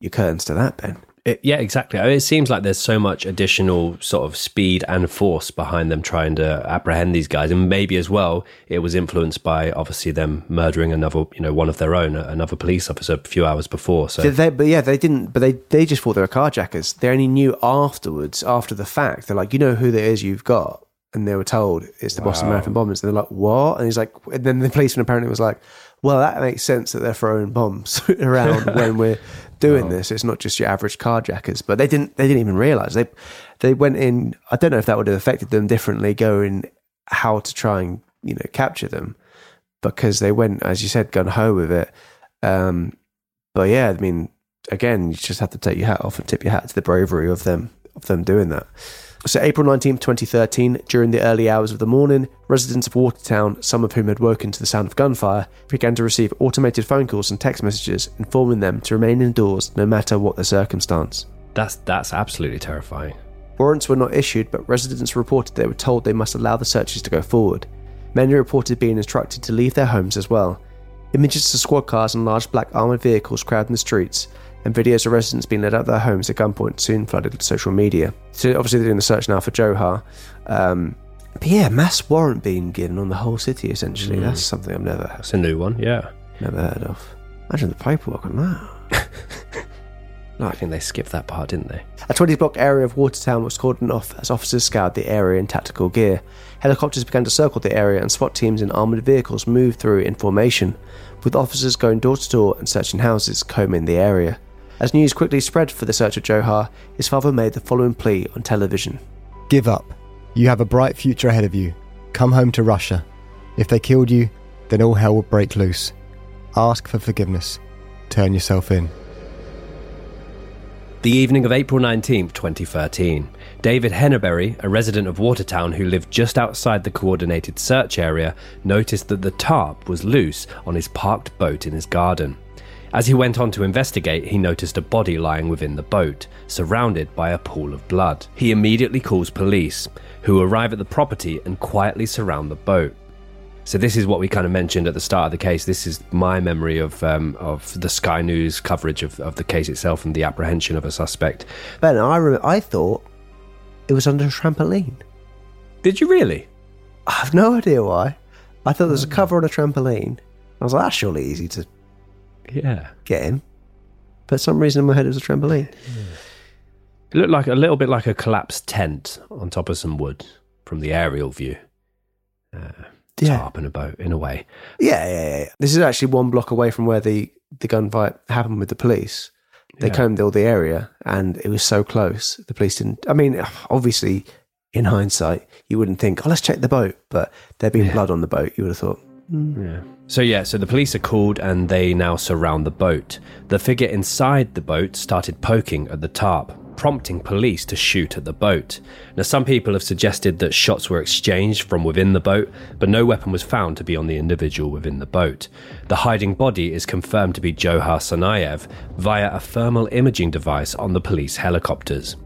your curtains to that, Ben. It, yeah, exactly. I mean, it seems like there's so much additional sort of speed and force behind them trying to apprehend these guys, and maybe as well it was influenced by obviously them murdering another, you know, one of their own, another police officer, a few hours before. So, they, but yeah, they didn't. But they they just thought they were carjackers. They only knew afterwards, after the fact. They're like, you know who it is you've got, and they were told it's the wow. Boston Marathon bombers. And they're like, what? And he's like, and then the policeman apparently was like, well, that makes sense that they're throwing bombs [LAUGHS] around [LAUGHS] when we're doing oh. this. It's not just your average carjackers, but they didn't. They didn't even realize they they went in. I don't know if that would have affected them differently, going how to try and you know capture them, because they went, as you said, gun ho with it. Um, but yeah, I mean, again, you just have to take your hat off and tip your hat to the bravery of them of them doing that. So, April 19, 2013, during the early hours of the morning, residents of Watertown, some of whom had woken to the sound of gunfire, began to receive automated phone calls and text messages informing them to remain indoors no matter what the circumstance. That's, that's absolutely terrifying. Warrants were not issued, but residents reported they were told they must allow the searches to go forward. Many reported being instructed to leave their homes as well. Images of squad cars and large black armoured vehicles crowding the streets and videos of residents being led out of their homes at gunpoint soon flooded social media. So obviously they're doing the search now for Dzhokhar. Um, but yeah, mass warrant being given on the whole city essentially. Mm. That's something I've never It's a new one, yeah. Never heard of. Imagine the paperwork on that. no, [LAUGHS] I think they skipped that part, didn't they? A 20 block area of Watertown was cordoned off as officers scoured the area in tactical gear. Helicopters began to circle the area and SWAT teams in armoured vehicles moved through in formation, with officers going door to door and searching houses, combing the area. As news quickly spread for the search of Dzhokhar, his father made the following plea on television Give up. You have a bright future ahead of you. Come home to Russia. If they killed you, then all hell will break loose. Ask for forgiveness. Turn yourself in. The evening of April 19th, 2013, David Henneberry, a resident of Watertown who lived just outside the coordinated search area, noticed that the tarp was loose on his parked boat in his garden. As he went on to investigate, he noticed a body lying within the boat, surrounded by a pool of blood. He immediately calls police, who arrive at the property and quietly surround the boat. So this is what we kind of mentioned at the start of the case. This is my memory of um, of the Sky News coverage of, of the case itself and the apprehension of a suspect. Ben, I re- I thought it was under a trampoline. Did you really? I have no idea why. I thought there was a cover on a trampoline. I was like, that's surely easy to Yeah. get in. But for some reason in my head it was a trampoline. It looked like a little bit like a collapsed tent on top of some wood from the aerial view. Uh, Yeah. Tarp and a boat, in a way. Yeah, yeah, yeah, yeah. This is actually one block away from where the, the gunfight happened with the police. They Yeah. combed all the area and it was so close. The police didn't. I mean, obviously, in hindsight, you wouldn't think, oh, let's check the boat. But there'd being blood on the boat, you would have thought, Yeah. So yeah, so the police are called and they now surround the boat. The figure inside the boat started poking at the tarp, prompting police to shoot at the boat. Now some people have suggested that shots were exchanged from within the boat, but no weapon was found to be on the individual within the boat. The hiding body is confirmed to be Dzhokhar Tsarnaev via a thermal imaging device on the police helicopters.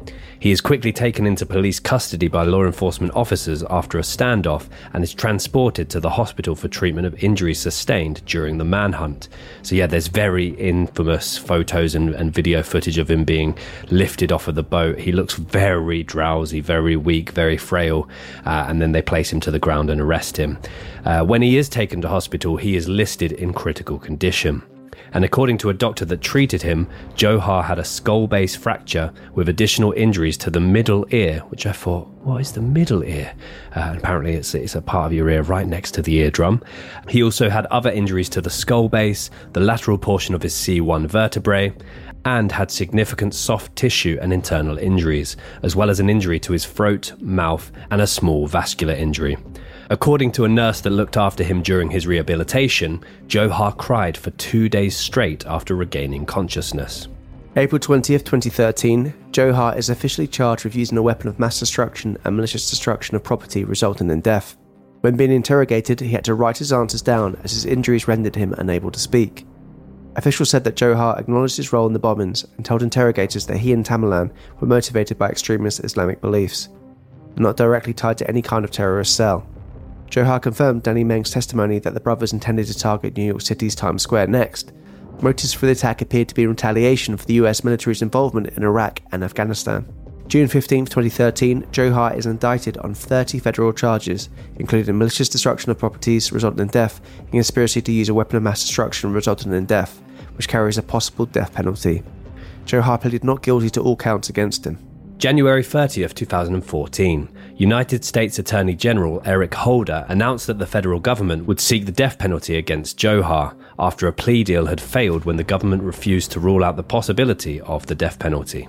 He is quickly taken into police custody by law enforcement officers after a standoff and is transported to the hospital for treatment of injuries sustained during the manhunt. So, yeah, there's very infamous photos and, and video footage of him being lifted off of the boat. He looks very drowsy, very weak, very frail, uh, and then they place him to the ground and arrest him. Uh, when he is taken to hospital, he is listed in critical condition and according to a doctor that treated him, Dzhokhar had a skull base fracture with additional injuries to the middle ear, which I thought, what is the middle ear? Uh, apparently, it's, it's a part of your ear right next to the eardrum. He also had other injuries to the skull base, the lateral portion of his C1 vertebrae, and had significant soft tissue and internal injuries, as well as an injury to his throat, mouth, and a small vascular injury. According to a nurse that looked after him during his rehabilitation, Dzhokhar cried for two days straight after regaining consciousness. April 20th, 2013, Dzhokhar is officially charged with using a weapon of mass destruction and malicious destruction of property resulting in death. When being interrogated, he had to write his answers down as his injuries rendered him unable to speak. Officials said that Dzhokhar acknowledged his role in the bombings and told interrogators that he and Tamerlan were motivated by extremist Islamic beliefs, not directly tied to any kind of terrorist cell. Dzhokhar confirmed Danny Meng's testimony that the brothers intended to target New York City's Times Square next. Motives for the attack appeared to be retaliation for the US military's involvement in Iraq and Afghanistan. June 15, 2013, Dzhokhar is indicted on 30 federal charges, including malicious destruction of properties resulting in death and conspiracy to use a weapon of mass destruction resulting in death, which carries a possible death penalty. Dzhokhar pleaded not guilty to all counts against him. January 30th, 2014, United States Attorney General Eric Holder announced that the federal government would seek the death penalty against Dzhokhar after a plea deal had failed when the government refused to rule out the possibility of the death penalty.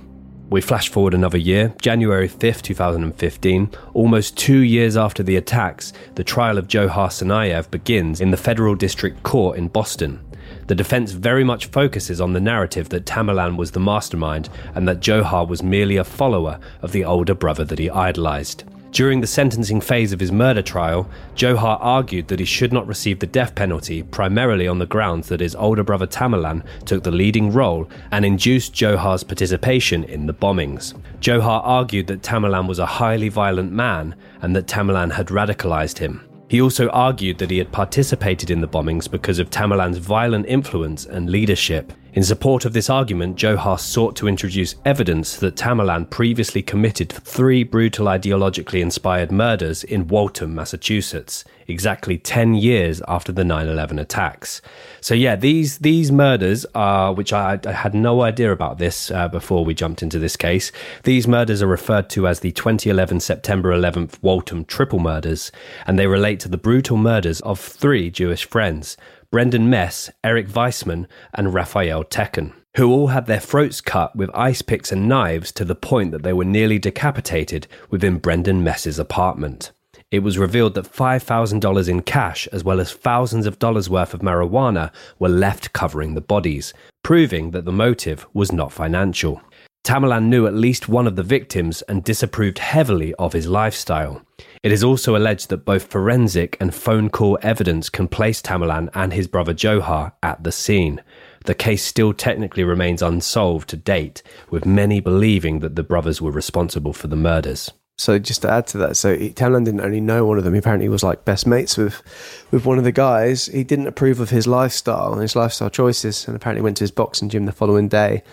We flash forward another year, January 5th, 2015. Almost two years after the attacks, the trial of Dzhokhar Tsarnaev begins in the Federal District Court in Boston. The defense very much focuses on the narrative that Tamerlan was the mastermind and that Dzhokhar was merely a follower of the older brother that he idolized. During the sentencing phase of his murder trial, Dzhokhar argued that he should not receive the death penalty primarily on the grounds that his older brother Tamerlan took the leading role and induced Dzhokhar's participation in the bombings. Dzhokhar argued that Tamerlan was a highly violent man and that Tamerlan had radicalized him. He also argued that he had participated in the bombings because of Tamerlan's violent influence and leadership. In support of this argument, Dzhokhar sought to introduce evidence that Tamerlan previously committed three brutal ideologically inspired murders in Waltham, Massachusetts, exactly 10 years after the 9/11 attacks. So yeah, these these murders are which I, I had no idea about this uh, before we jumped into this case. These murders are referred to as the 2011 September 11th Waltham triple murders and they relate to the brutal murders of three Jewish friends. Brendan Mess, Erik Weissman, and Raphael Teken. who all had their throats cut with ice picks and knives to the point that they were nearly decapitated within Brendan Mess's apartment. It was revealed that $5,000 in cash, as well as thousands of dollars worth of marijuana, were left covering the bodies, proving that the motive was not financial. Tamerlan knew at least one of the victims and disapproved heavily of his lifestyle. It is also alleged that both forensic and phone call evidence can place Tamerlan and his brother Dzhokhar at the scene. The case still technically remains unsolved to date, with many believing that the brothers were responsible for the murders. So just to add to that, so Tamerlan didn't only know one of them. He apparently was like best mates with with one of the guys. He didn't approve of his lifestyle and his lifestyle choices, and apparently went to his boxing gym the following day.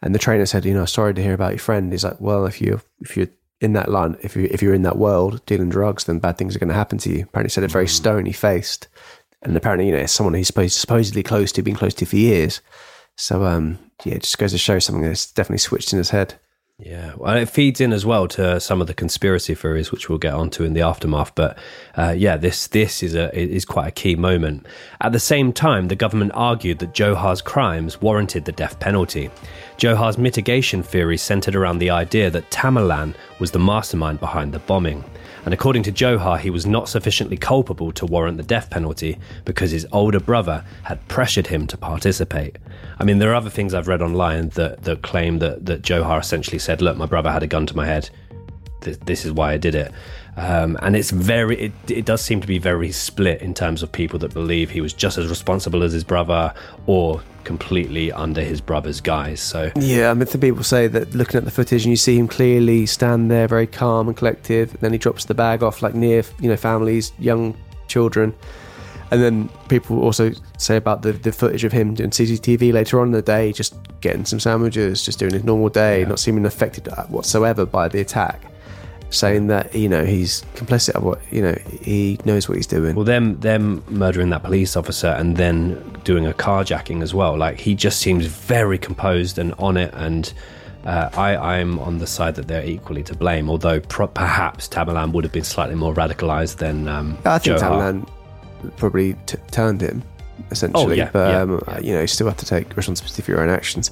And the trainer said, "You know, sorry to hear about your friend." He's like, "Well, if you if you're in that line, if you if you're in that world dealing drugs, then bad things are going to happen to you." Apparently, said it very stony faced, and apparently, you know, someone he's supposed, supposedly close to, been close to for years. So, um, yeah, it just goes to show something that's definitely switched in his head. Yeah, well, it feeds in as well to some of the conspiracy theories, which we'll get onto in the aftermath. But uh, yeah, this this is a is quite a key moment. At the same time, the government argued that Dzhokhar's crimes warranted the death penalty. Dzhokhar's mitigation theory centered around the idea that Tamerlan was the mastermind behind the bombing. And according to Dzhokhar, he was not sufficiently culpable to warrant the death penalty because his older brother had pressured him to participate. I mean, there are other things I've read online that, that claim that, that Dzhokhar essentially said, Look, my brother had a gun to my head. This, this is why I did it. Um, and it's very, it, it does seem to be very split in terms of people that believe he was just as responsible as his brother or completely under his brother's guise. So Yeah, I mean, some people say that looking at the footage and you see him clearly stand there, very calm and collective. And then he drops the bag off like near, you know, families, young children. And then people also say about the, the footage of him doing CCTV later on in the day, just getting some sandwiches, just doing his normal day, not seeming affected whatsoever by the attack. Saying that you know he's complicit of what you know he knows what he's doing. Well, them them murdering that police officer and then doing a carjacking as well. Like he just seems very composed and on it, and uh, I I'm on the side that they're equally to blame. Although pro- perhaps Tamerlan would have been slightly more radicalized than um, I think. Tamerlan probably t- turned him essentially, Oh, yeah, but yeah, um, you know you still have to take responsibility for your own actions.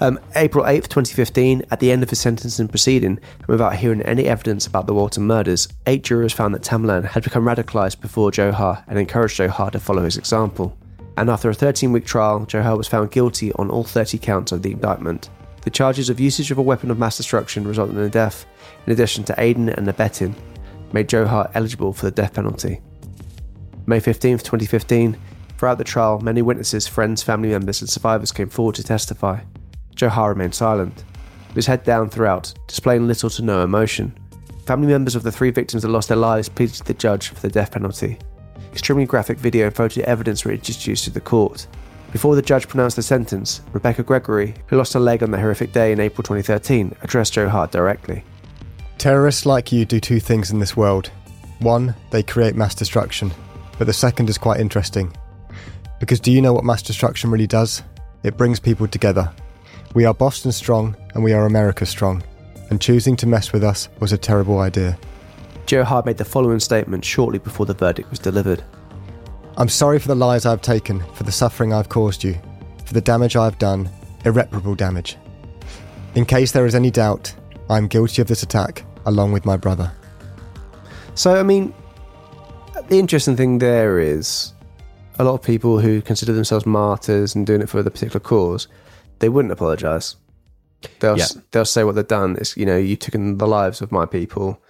Um, April eighth, twenty fifteen, at the end of his sentencing proceeding, and without hearing any evidence about the Waltham murders, eight jurors found that Tamerlan had become radicalised before Dzhokhar and encouraged Dzhokhar to follow his example. And after a 13 week trial, Dzhokhar was found guilty on all 30 counts of the indictment. The charges of usage of a weapon of mass destruction resulting in a death, in addition to aiding and abetting, made Dzhokhar eligible for the death penalty. May 15th, 2015, throughout the trial, many witnesses, friends, family members, and survivors came forward to testify. Dzhokhar remained silent, with his head down throughout, displaying little to no emotion. Family members of the three victims that lost their lives pleaded to the judge for the death penalty. Extremely graphic video and photo evidence were introduced to the court. Before the judge pronounced the sentence, Rebecca Gregory, who lost her leg on the horrific day in April 2013, addressed Dzhokhar directly. Terrorists like you do two things in this world. One, they create mass destruction, but the second is quite interesting. Because do you know what mass destruction really does? It brings people together. We are Boston strong and we are America strong, and choosing to mess with us was a terrible idea. Dzhokhar made the following statement shortly before the verdict was delivered. I'm sorry for the lies I've taken, for the suffering I've caused you, for the damage I've done, irreparable damage. In case there is any doubt, I am guilty of this attack, along with my brother. So, I mean, the interesting thing there is a lot of people who consider themselves martyrs and doing it for the particular cause, they wouldn't apologise. They'll Yeah. they'll say what they've done is you know you took taken the lives of my people,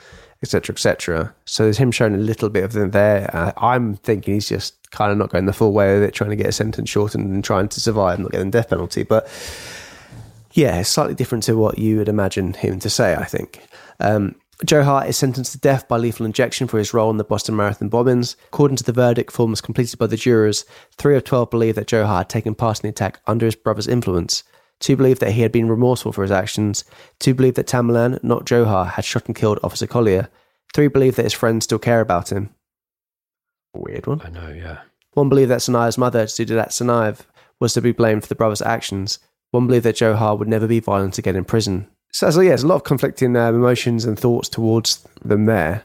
etc. etc. So there's him showing a little bit of them there. Uh, I'm thinking he's just kind of not going the full way with it, trying to get a sentence shortened and trying to survive, not getting death penalty. But yeah, it's slightly different to what you would imagine him to say. I think. Um, Dzhokhar is sentenced to death by lethal injection for his role in the Boston Marathon bombings. According to the verdict forms completed by the jurors, three of 12 believe that Dzhokhar had taken part in the attack under his brother's influence. Two believe that he had been remorseful for his actions. Two believe that Tamerlan, not Dzhokhar, had shot and killed Officer Collier. Three believe that his friends still care about him. Weird one. I know, yeah. One believed that Tsarnaev's mother, Zubeidat Tsarnaev, was to be blamed for the brother's actions. One believed that Dzhokhar would never be violent again in prison. So, so yeah, there's a lot of conflicting uh, emotions and thoughts towards them there.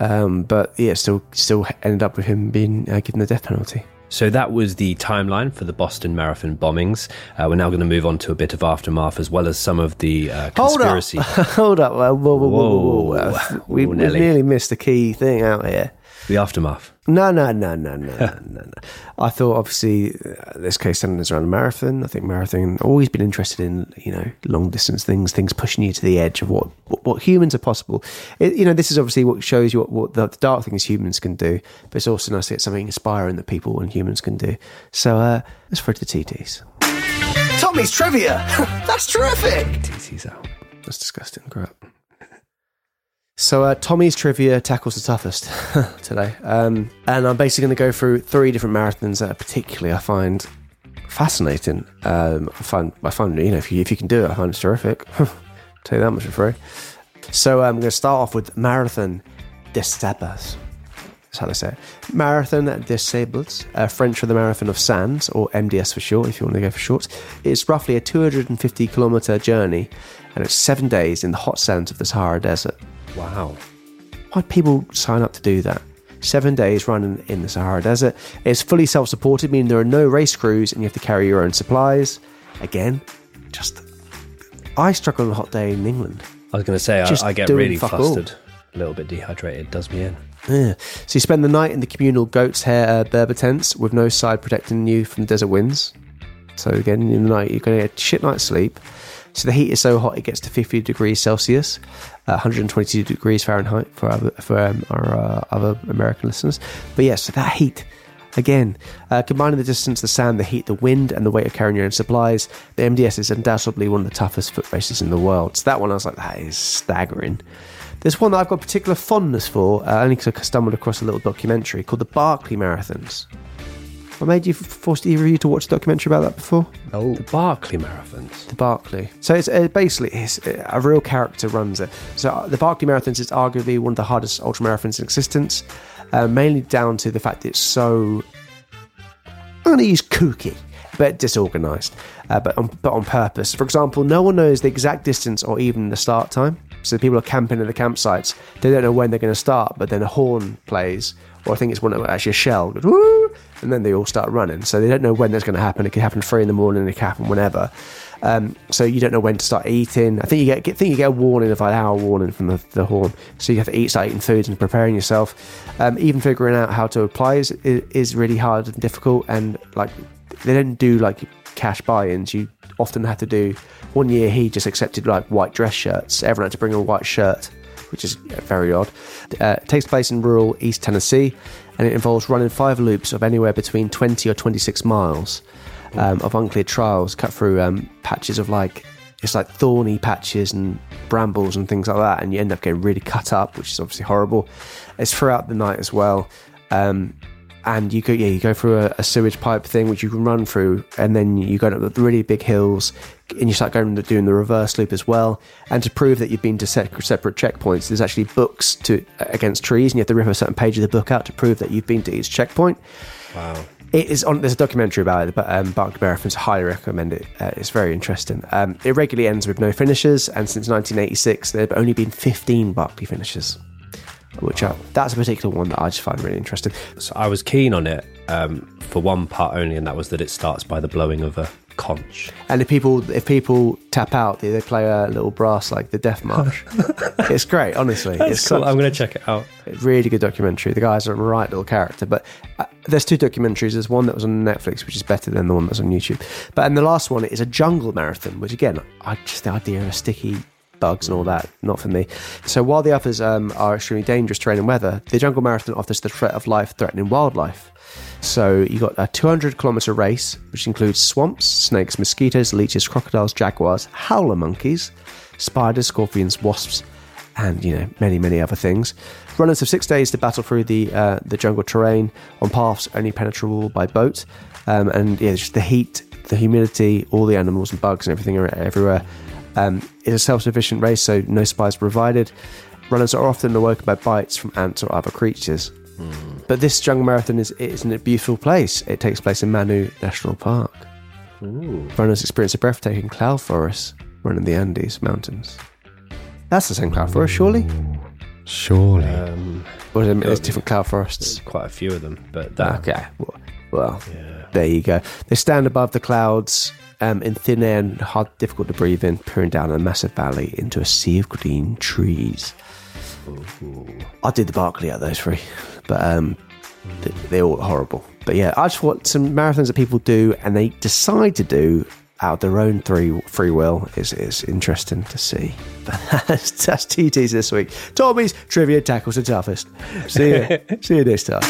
Um, but yeah, still, still ended up with him being uh, given the death penalty. So that was the timeline for the Boston Marathon bombings. Uh, we're now going to move on to a bit of aftermath as well as some of the uh, Hold up. conspiracy. [LAUGHS] Hold up. Whoa, whoa, whoa, whoa, whoa. We, we nearly missed a key thing out here. The aftermath. No, no, no, no, no, no, [LAUGHS] no, no. I thought obviously uh, this case centers around a marathon. I think marathon always been interested in you know long distance things, things pushing you to the edge of what what, what humans are possible. It, you know, this is obviously what shows you what, what the, the dark things humans can do, but it's also nice to get something inspiring that people and humans can do. So uh, let's throw to the TTs. Tommy's trivia. [LAUGHS] That's terrific. TC's out. That's disgusting. Grow up. So uh, Tommy's trivia tackles the toughest [LAUGHS] today, um, and I'm basically going to go through three different marathons that particularly I find fascinating. Um, I find I find you know if you if you can do it, I find it's terrific. [LAUGHS] Tell you that much for free. So um, I'm going to start off with Marathon des Sables. That's how they say it. Marathon des Sables, uh, French for the Marathon of Sands, or MDS for short, if you want to go for short. It's roughly a 250 kilometer journey, and it's seven days in the hot sands of the Sahara Desert. Wow. Why'd people sign up to do that? Seven days running in the Sahara Desert. It's fully self supported, meaning there are no race crews and you have to carry your own supplies. Again, just. I struggle on a hot day in England. I was going to say, Just I, I get really fuck all. flustered. A little bit dehydrated does me in. Yeah. So you spend the night in the communal goat's hair uh, Berber tents with no side protecting you from the desert winds. So again, in the night you're going to get a shit night's sleep. So the heat is so hot it gets to 50 degrees Celsius, uh, 122 degrees Fahrenheit for for um, our uh, other American listeners. But yes, so that heat. Again, uh, combining the distance, the sand, the heat, the wind, and the weight of carrying your own supplies, the MDS is undoubtedly one of the toughest foot races in the world. So that one, I was like, that is staggering. There's one that I've got particular fondness for, uh, only because I stumbled across a little documentary called the Barkley Marathons. What made you forced either of you to watch a documentary about that before? Oh, the Barkley Marathons. The Barkley. So it's uh, basically it's, uh, a real character runs it. So uh, the Barkley Marathons is arguably one of the hardest ultra marathons in existence, uh, mainly down to the fact that it's so. I'm going to use kooky, but disorganized, uh, but on, but on purpose. For example, no one knows the exact distance or even the start time. So people are camping at the campsites. They don't know when they're going to start, but then a horn plays, or I think it's one of actually a shell goes woo, and then they all start running. So they don't know when that's going to happen. It could happen three in the morning. It could happen whenever. Um, so you don't know when to start eating. I think you get, get think you get a warning of an hour warning from the, the horn. So you have to eat, start eating foods and preparing yourself. Um, even figuring out how to apply is, is really hard and difficult. And like they don't do like cash buy-ins. You often have to do. One year he just accepted like white dress shirts. Everyone had to bring a white shirt, which is very odd. Uh, it takes place in rural East Tennessee, and it involves running five loops of anywhere between 20 or 26 miles um, of unclear trials, cut through um, patches of like it's like thorny patches and brambles and things like that, and you end up getting really cut up, which is obviously horrible. It's throughout the night as well. Um, and you go, yeah, you go through a, a sewage pipe thing which you can run through, and then you go up the really big hills, and you start going doing the reverse loop as well. And to prove that you've been to se- separate checkpoints, there's actually books to against trees, and you have to rip a certain page of the book out to prove that you've been to each checkpoint. Wow. It is on. There's a documentary about it, but um, Barkley Marathons highly recommend it. Uh, it's very interesting. Um, it regularly ends with no finishes, and since 1986, there have only been 15 Barkley finishes, which that's a particular one that I just find really interesting. So I was keen on it um, for one part only, and that was that it starts by the blowing of a conch. And if people if people tap out, they, they play a little brass like the Death March. [LAUGHS] it's great, honestly. it's cool. such- I'm going to check it out. really good documentary. The guy's a right little character. But uh, there's two documentaries. There's one that was on Netflix, which is better than the one that's on YouTube. But and the last one is a jungle marathon, which again, I just the idea of sticky bugs and all that, not for me. So while the others um, are extremely dangerous terrain and weather, the jungle marathon offers the threat of life-threatening wildlife. So you got a 200 kilometer race, which includes swamps, snakes, mosquitoes, leeches, crocodiles, jaguars, howler monkeys, spiders, scorpions, wasps, and you know many many other things. Runners have six days to battle through the uh, the jungle terrain on paths only penetrable by boat, um, and yeah, just the heat, the humidity, all the animals and bugs and everything are everywhere. Um, it's a self-sufficient race, so no supplies provided. Runners are often awoken by bites from ants or other creatures. But this jungle marathon is is in a beautiful place. It takes place in Manu National Park. Runners experience a breathtaking cloud forest running the Andes Mountains. That's the same cloud forest, surely? Surely. Um, Or is it, there's different cloud forests? quite a few of them, but that Okay. Well, Well, there you go. They stand above the clouds um, in thin air and hard, difficult to breathe in, peering down a massive valley into a sea of green trees. I did the Barkley out of those three, but um, th- they're all horrible. But yeah, I just want some marathons that people do and they decide to do out of their own three free will is is interesting to see. But [LAUGHS] that's, that's TTs this week. Tommy's trivia tackles the toughest. See you, [LAUGHS] see you next time.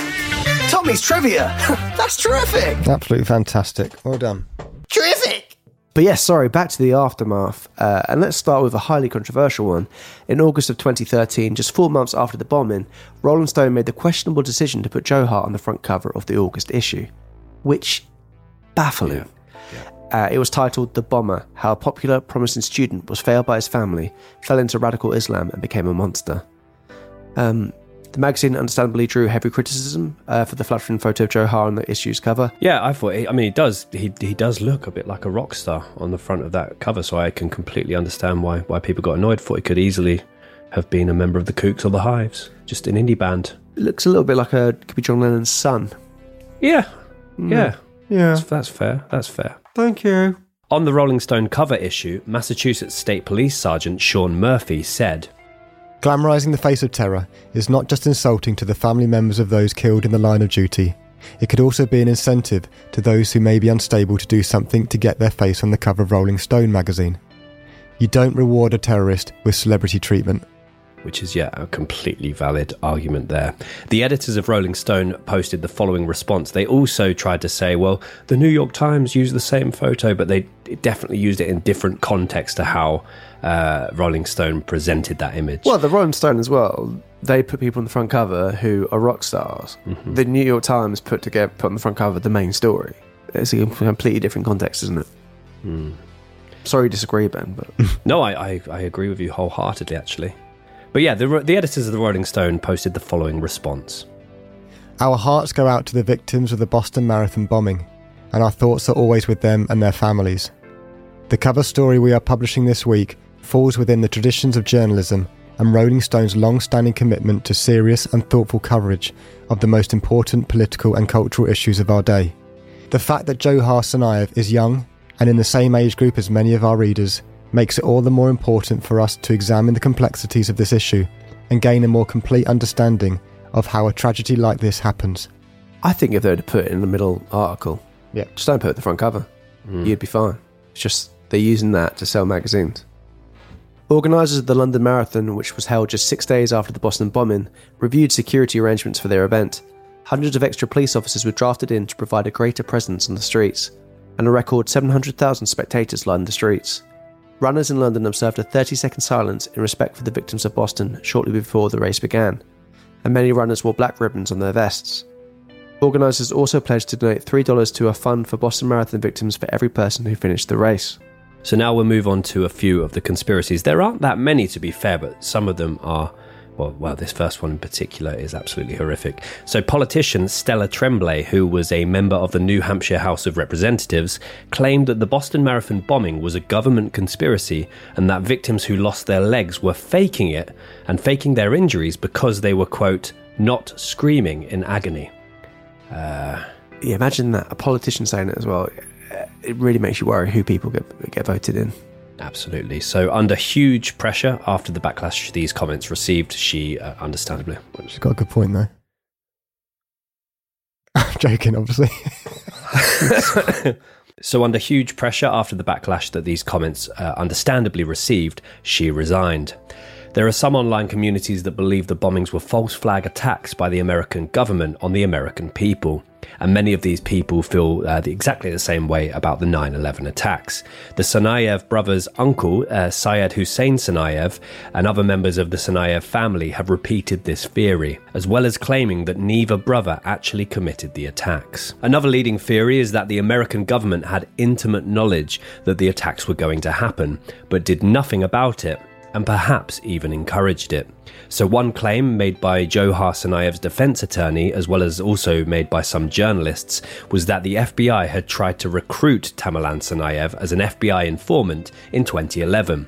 Tommy's trivia. [LAUGHS] That's terrific. Absolutely fantastic. Well done. Terrific. But yes, sorry, back to the aftermath. Uh, and let's start with a highly controversial one. In August of 2013, just four months after the bombing, Rolling Stone made the questionable decision to put Dzhokhar on the front cover of the August issue, which baffling. Uh, it was titled The Bomber How a Popular, Promising Student Was Failed by His Family, Fell into Radical Islam, and Became a Monster. Um, the magazine understandably drew heavy criticism uh, for the flattering photo of Dzhokhar on the issue's cover. Yeah, I thought. I mean, he does. He he does look a bit like a rock star on the front of that cover. So I can completely understand why why people got annoyed. Thought he could easily have been a member of the Kooks or the Hives, just an indie band. It looks a little bit like a could be John Lennon's son. Yeah, yeah, Yeah. That's, that's fair. That's fair. Thank you. On the Rolling Stone cover issue, Massachusetts State Police Sergeant Sean Murphy said, Glamorising the face of terror is not just insulting to the family members of those killed in the line of duty, it could also be an incentive to those who may be unstable to do something to get their face on the cover of Rolling Stone magazine. You don't reward a terrorist with celebrity treatment. Which is, yeah, a completely valid argument there. The editors of Rolling Stone posted the following response. They also tried to say, well, the New York Times used the same photo, but they definitely used it in different context to how uh, Rolling Stone presented that image. Well, the Rolling Stone as well. They put people on the front cover who are rock stars. The New York Times put together put on the front cover the main story. It's a completely different context, isn't it? Sorry, disagree, Ben, but [LAUGHS] No, I, I, I agree with you wholeheartedly, actually. But yeah, the, the editors of the Rolling Stone posted the following response. Our hearts go out to the victims of the Boston Marathon bombing, and our thoughts are always with them and their families. The cover story we are publishing this week falls within the traditions of journalism and Rolling Stone's long standing commitment to serious and thoughtful coverage of the most important political and cultural issues of our day. The fact that Dzhokhar Tsarnaev is young and in the same age group as many of our readers makes it all the more important for us to examine the complexities of this issue and gain a more complete understanding of how a tragedy like this happens. I think if they were to put it in the middle article, Yeah. just don't put it at the front cover. Hmm. You'd be fine. It's just they're using that to sell magazines. Organisers of the London Marathon, which was held just six days after the Boston bombing, reviewed security arrangements for their event. Hundreds of extra police officers were drafted in to provide a greater presence on the streets, and a record 700,000 spectators lined the streets. Runners in London observed a 30 second silence in respect for the victims of Boston shortly before the race began, and many runners wore black ribbons on their vests. Organisers also pledged to donate $3 to a fund for Boston Marathon victims for every person who finished the race. So now we'll move on to a few of the conspiracies. There aren't that many, to be fair, but some of them are. Well, well, this first one in particular is absolutely horrific. So, politician Stella Tremblay, who was a member of the New Hampshire House of Representatives, claimed that the Boston Marathon bombing was a government conspiracy and that victims who lost their legs were faking it and faking their injuries because they were, quote, not screaming in agony. Uh, yeah, imagine that a politician saying it as well. It really makes you worry who people get get voted in. Absolutely. So, under huge pressure after the backlash these comments received, she uh, understandably She's got a good point though. [LAUGHS] I'm joking, obviously. [LAUGHS] [LAUGHS] So, under huge pressure after the backlash that these comments uh, understandably received, she resigned. There are some online communities that believe the bombings were false flag attacks by the American government on the American people. And many of these people feel uh, the, exactly the same way about the 9 11 attacks. The Tsarnaev brothers' uncle, uh, Syed Hussein Tsarnaev, and other members of the Tsarnaev family have repeated this theory, as well as claiming that neither brother actually committed the attacks. Another leading theory is that the American government had intimate knowledge that the attacks were going to happen, but did nothing about it and perhaps even encouraged it. So, one claim made by Dzhokhar Tsarnaev's defense attorney, as well as also made by some journalists, was that the FBI had tried to recruit Tamerlan Tsarnaev as an FBI informant in 2011.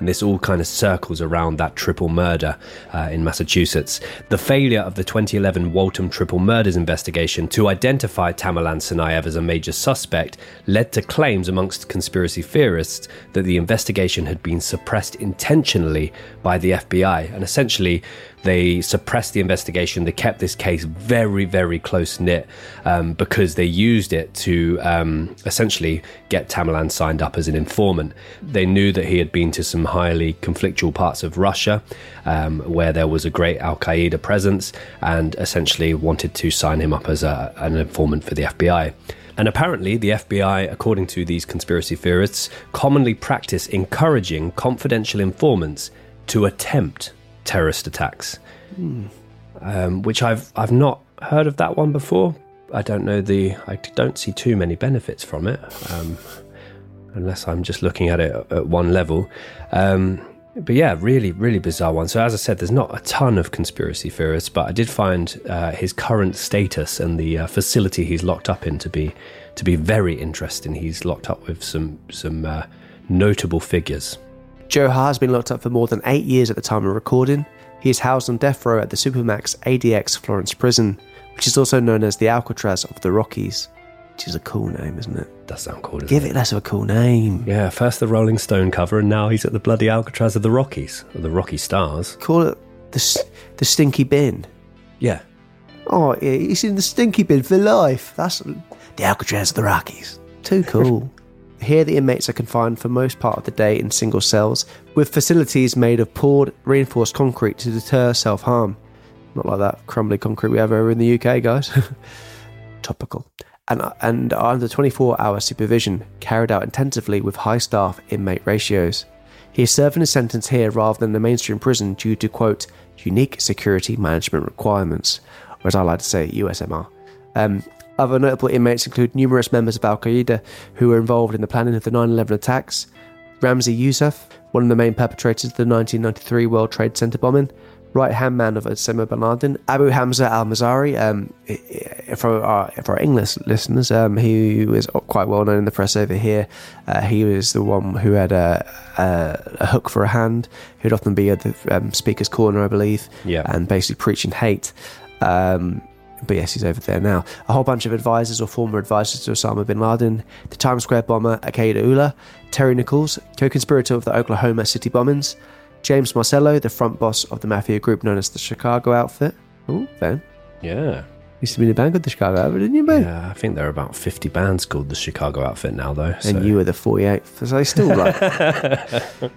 And this all kind of circles around that triple murder uh, in Massachusetts. The failure of the 2011 Waltham triple murders investigation to identify Tamerlan Tsarnaev as a major suspect led to claims amongst conspiracy theorists that the investigation had been suppressed intentionally by the FBI. And essentially, they suppressed the investigation. They kept this case very, very close knit um, because they used it to um, essentially get Tamerlan signed up as an informant. They knew that he had been to some highly conflictual parts of Russia um, where there was a great Al Qaeda presence and essentially wanted to sign him up as a, an informant for the FBI. And apparently, the FBI, according to these conspiracy theorists, commonly practice encouraging confidential informants to attempt terrorist attacks, um, which I've I've not heard of that one before. I don't know the I don't see too many benefits from it, um, unless I'm just looking at it at one level. Um, but yeah, really, really bizarre one. So as I said, there's not a ton of conspiracy theorists, but I did find uh, his current status and the uh, facility he's locked up in to be to be very interesting. He's locked up with some some uh, notable figures. Dzhokhar has been locked up for more than eight years at the time of recording. He is housed on death row at the Supermax ADX Florence prison, which is also known as the Alcatraz of the Rockies, which is a cool name, isn't it? Does sound cool. Give it less of a cool name. Yeah, first the Rolling Stone cover, and now he's at the bloody Alcatraz of the Rockies, or the Rocky Stars. Call it the the stinky bin. Yeah, Oh, yeah, he's in the stinky bin for life. That's the Alcatraz of the Rockies. Too cool. [LAUGHS] Here, the inmates are confined for most part of the day in single cells, with facilities made of poured, reinforced concrete to deter self harm. Not like that crumbly concrete we have over in the UK, guys. [LAUGHS] Topical. And, and are under 24 hour supervision, carried out intensively with high staff inmate ratios. He is serving his sentence here rather than the mainstream prison due to, quote, unique security management requirements, or as I like to say, USMR. Um, other notable inmates include numerous members of Al Qaeda who were involved in the planning of the 9 11 attacks, Ramzi Yousef, one of the main perpetrators of the 1993 World Trade Center bombing, right hand man of Osama bin Laden, Abu Hamza al Masri. Um, for, our, for our English listeners, um, he was quite well known in the press over here. Uh, he was the one who had a, a, a hook for a hand, who'd often be at the um, speaker's corner, I believe, Yeah. and basically preaching hate. Um, but yes, he's over there now. A whole bunch of advisors or former advisors to Osama bin Laden, the Times Square bomber Akayed Ullah, Terry Nichols, co conspirator of the Oklahoma City bombings, James Marcello, the front boss of the mafia group known as the Chicago Outfit. Oh, Ben. yeah, Used to be in a band called the Chicago Outfit, didn't you, Ben? yeah. I think there are about fifty bands called the Chicago Outfit now, though. And you were the 48th. So they still like. [LAUGHS]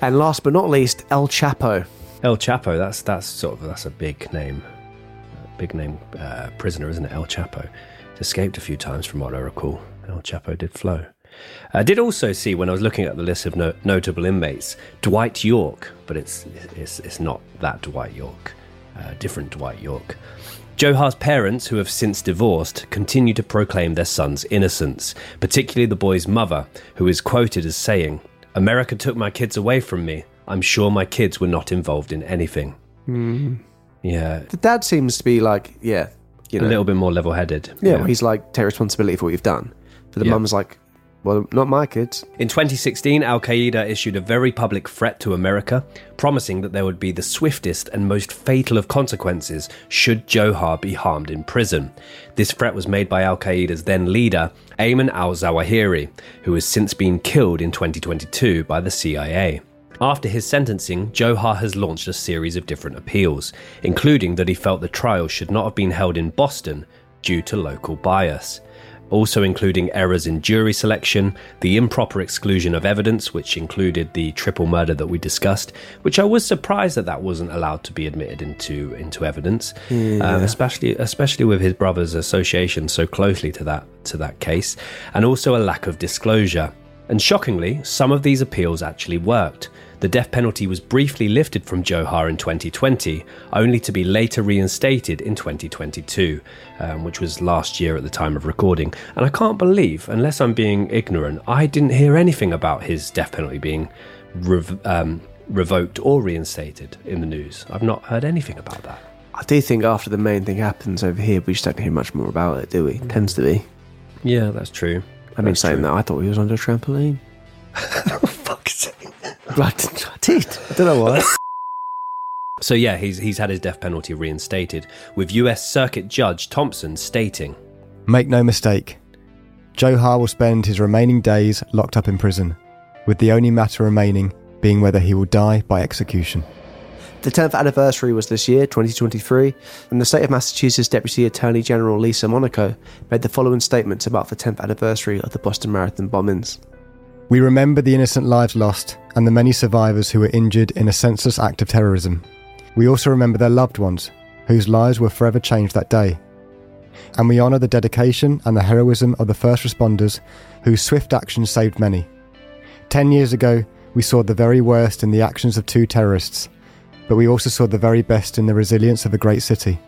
and last but not least, El Chapo. El Chapo. That's that's sort of that's a big name, big name uh, prisoner, isn't it? El Chapo. Escaped a few times, from what I recall. El Chapo did flow. I did also see when I was looking at the list of no- notable inmates, Dwight York, but it's it's it's not that Dwight York, uh, different Dwight York. Dzhokhar's parents, who have since divorced, continue to proclaim their son's innocence, particularly the boy's mother, who is quoted as saying, America took my kids away from me. I'm sure my kids were not involved in anything. Yeah, The dad seems to be like, yeah, you know. a little bit more level headed. yeah, well, he's like, take responsibility for what you've done. But the Yeah. mum's like, well, not my kids. In 2016, Al Qaeda issued a very public threat to America, promising that there would be the swiftest and most fatal of consequences should Dzhokhar be harmed in prison. This threat was made by Al Qaeda's then leader, Ayman al Zawahiri, who has since been killed in 2022 by the CIA. After his sentencing, Dzhokhar has launched a series of different appeals, including that he felt the trial should not have been held in Boston due to local bias also including errors in jury selection, the improper exclusion of evidence, which included the triple murder that we discussed, which I was surprised that that wasn't allowed to be admitted into into evidence, um, especially especially with his brother's association so closely to that to that case, and also a lack of disclosure. And shockingly, some of these appeals actually worked. The death penalty was briefly lifted from Dzhokhar in 2020, only to be later reinstated in 2022, um, which was last year at the time of recording. And I can't believe, unless I'm being ignorant, I didn't hear anything about his death penalty being rev- um, revoked or reinstated in the news. I've not heard anything about that. I do think after the main thing happens over here, we just don't hear much more about it, do we? Tends to be. Yeah, that's true. I mean, That's saying that, I thought he was under a trampoline. [LAUGHS] Fuck's sake. Right, I did. I don't know why. [LAUGHS] So yeah, he's he's had his death penalty reinstated, with U.S. Circuit Judge Thompson stating, Make no mistake, Dzhokhar will spend his remaining days locked up in prison, with the only matter remaining being whether he will die by execution. The 10th anniversary was this year, 2023, and the state of Massachusetts Deputy Attorney General Lisa Monaco made the following statements about the 10th anniversary of the Boston Marathon bombings. We remember the innocent lives lost and the many survivors who were injured in a senseless act of terrorism. We also remember their loved ones, whose lives were forever changed that day. And we honour the dedication and the heroism of the first responders whose swift action saved many. Ten years ago, we saw the very worst in the actions of two terrorists, but we also saw the very best in the resilience of a great city,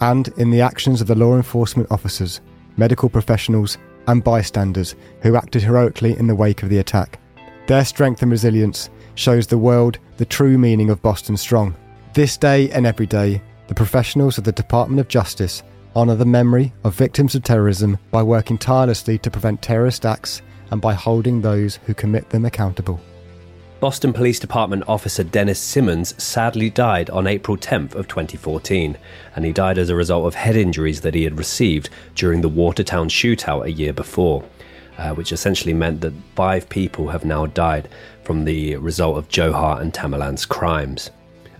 and in the actions of the law enforcement officers, medical professionals, and bystanders who acted heroically in the wake of the attack. Their strength and resilience shows the world the true meaning of Boston Strong. This day and every day, the professionals of the Department of Justice honour the memory of victims of terrorism by working tirelessly to prevent terrorist acts and by holding those who commit them accountable. Boston Police Department officer Dennis Simmonds sadly died on April 10th of 2014, and he died as a result of head injuries that he had received during the Watertown shootout a year before, uh, which essentially meant that five people have now died from the result of Dzhokhar and Tamerlan's crimes.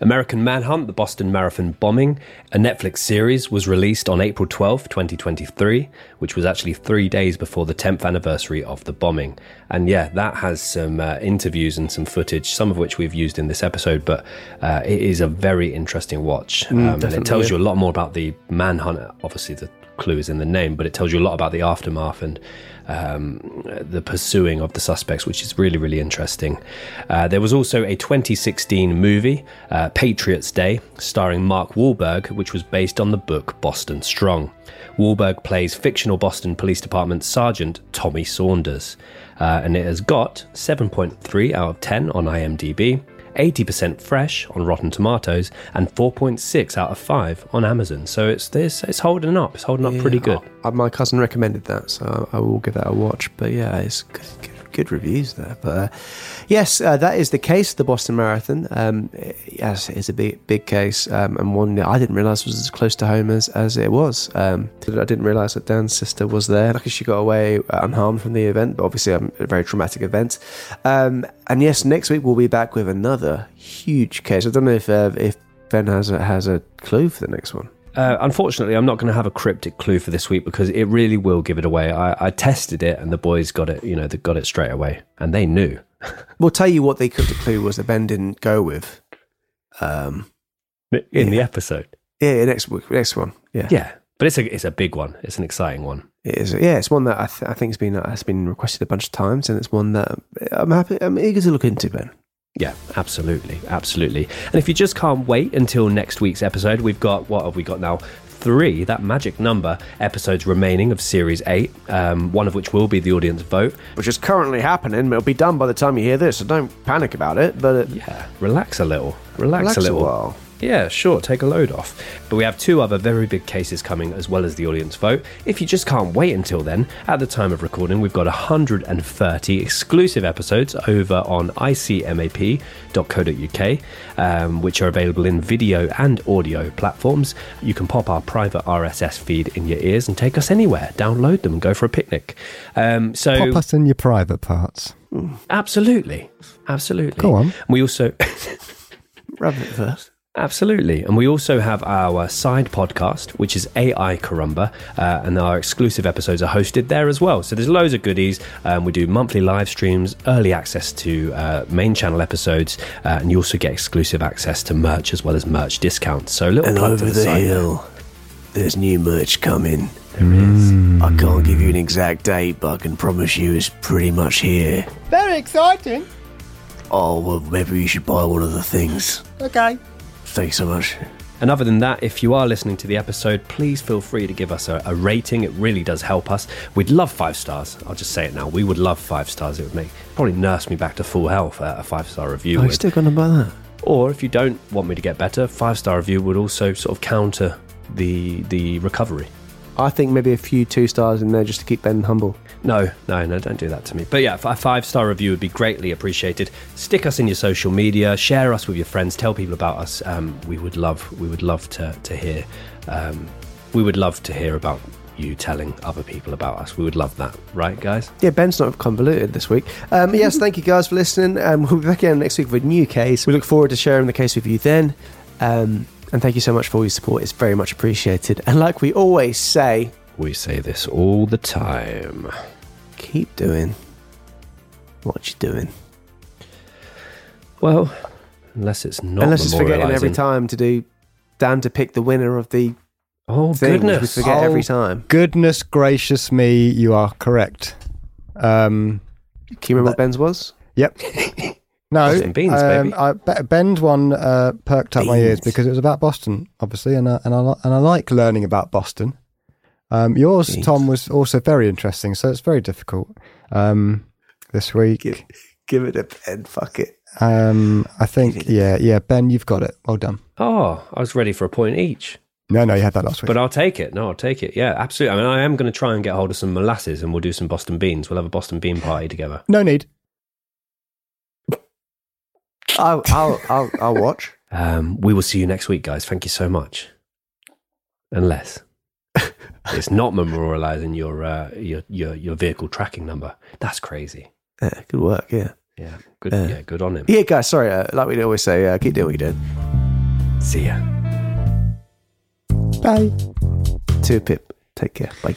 American Manhunt, the Boston Marathon bombing, a Netflix series, was released on April 12, 2023, which was actually three days before the 10th anniversary of the bombing. And yeah, that has some uh, interviews and some footage, some of which we've used in this episode, but uh, it is a very interesting watch. Mm, um, and it tells you a lot more about the manhunt. Obviously, the clue is in the name, but it tells you a lot about the aftermath and um, the pursuing of the suspects, which is really, really interesting. Uh, there was also a 2016 movie, uh, Patriots Day, starring Mark Wahlberg, which was based on the book Boston Strong. Wahlberg plays fictional Boston Police Department Sergeant Tommy Saunders, uh, and it has got 7.3 out of 10 on IMDb. 80% fresh on Rotten Tomatoes and 4.6 out of 5 on Amazon. So it's this it's holding up. It's holding up pretty good. Uh, my cousin recommended that, so I will give that a watch. But yeah, it's good, good, good reviews there. But uh, yes, uh, that is the case. Of the Boston Marathon, um, yes, it's a big, big case, um, and one that I didn't realize was as close to home as, as it was. Um, I didn't realize that Dan's sister was there. Luckily, she got away unharmed from the event, but obviously, um, a very traumatic event. Um, and yes, next week we'll be back with another huge case. I don't know if uh, if Ben has a, has a clue for the next one. Uh, unfortunately, I'm not going to have a cryptic clue for this week because it really will give it away. I, I tested it and the boys got it, you know, they got it straight away and they knew. [LAUGHS] We'll tell you what the cryptic clue was that Ben didn't go with. Um, in the episode. Yeah, next week, next one. Yeah, Yeah, but it's a it's a big one. It's an exciting one. It is. Yeah, it's one that I, th- I think has been has been requested a bunch of times, and it's one that I'm happy. I'm eager to look into, Ben. Yeah, absolutely, absolutely. And if you just can't wait until next week's episode, we've got what have we got now? Three, that magic number, episodes remaining of Series 8, um, one of which will be the audience vote. Which is currently happening. It'll be done by the time you hear this, so don't panic about it. But it, Yeah, relax a little. Relax, Relax a a little. while. Yeah, sure, take a load off. But we have two other very big cases coming as well as the audience vote. If you just can't wait until then, at the time of recording, we've got 130 exclusive episodes over on icmap.co.uk, um, which are available in video and audio platforms. You can pop our private RSS feed in your ears and take us anywhere. Download them and go for a picnic. Um, so, Pop us in your private parts. absolutely, absolutely. Go on. We also. rub it first. Absolutely. And we also have our side podcast, which is AI Carumba, uh, and our exclusive episodes are hosted there as well. So there's loads of goodies. Um, we do monthly live streams, early access to uh, main channel episodes, uh, and you also get exclusive access to merch as well as merch discounts. So a little And over for the hill, there's new merch coming. There is. I can't give you an exact date, but I can promise you it's pretty much here. Very exciting. Oh, well, maybe you should buy one of the things. Okay. Thanks so much. And other than that, if you are listening to the episode, please feel free to give us a, a rating. It really does help us. We'd love five stars. I'll just say it now. We would love five stars. It would make probably nurse me back to full health. Uh, a five star review. Are you still going to buy that? Or if you don't want me to get better, five star review would also sort of counter the the recovery. I think maybe a few two stars in there just to keep Ben humble. No, no, no, don't do that to me. But yeah, a five star review would be greatly appreciated. Stick us in your social media, share us with your friends, tell people about us. Um, we would love, we would love to to hear. Um, we would love to hear about you telling other people about us. We would love that, right, guys? Yeah, Ben's not convoluted this week. Um, yes, thank you guys for listening. Um, we'll be back again next week with a new case. We look forward to sharing the case with you then. Um, and thank you so much for all your support. It's very much appreciated. And like we always say, We say this all the time. keep doing what you're doing. Well, unless it's not. Unless it's forgetting every time to do Dan to pick the winner of the Oh thing, goodness! we forget Oh. every time. Goodness gracious me, you are correct. Um, Can you remember what Ben's was? yep. [LAUGHS] No, Boston beans, um, baby. I, Be- Ben's one uh, perked up my ears because it was about Boston, obviously, and I, and I and I like learning about Boston. Um, yours, Beans. Tom, was also very interesting, so it's very difficult um, this week. Give, give it a Ben. Fuck it. Um, I think, yeah, yeah, Ben, you've got it. Well done. Oh, I was ready for a point each. No, no, you had that last week. But I'll take it. No, I'll take it. Yeah, absolutely. I mean, I am going to try and get hold of some molasses and we'll do some Boston beans. We'll have a Boston bean party together. no need. I'll, I'll, I'll, I'll watch. Um, we will see you next week, guys. Thank you so much. Unless it's not memorializing your, uh, your your your vehicle tracking number. That's crazy. Yeah, good work. Yeah. Yeah, good. Uh, yeah, good on him. Yeah, guys. Sorry. Uh, like we always say, uh, keep doing what you're doing. See ya. Bye. To Pip. Take care. Bye.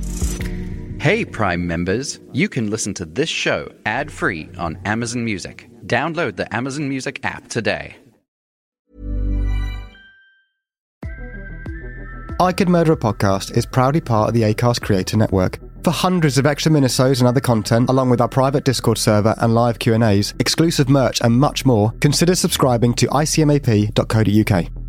Hey, Prime members, you can listen to this show ad free on Amazon Music. Download the Amazon Music app today. I Could Murder a Podcast is proudly part of the ACAST Creator Network. For hundreds of extra minisodes and other content, along with our private Discord server and live Q&As, exclusive merch and much more, consider subscribing to icmap.co.uk.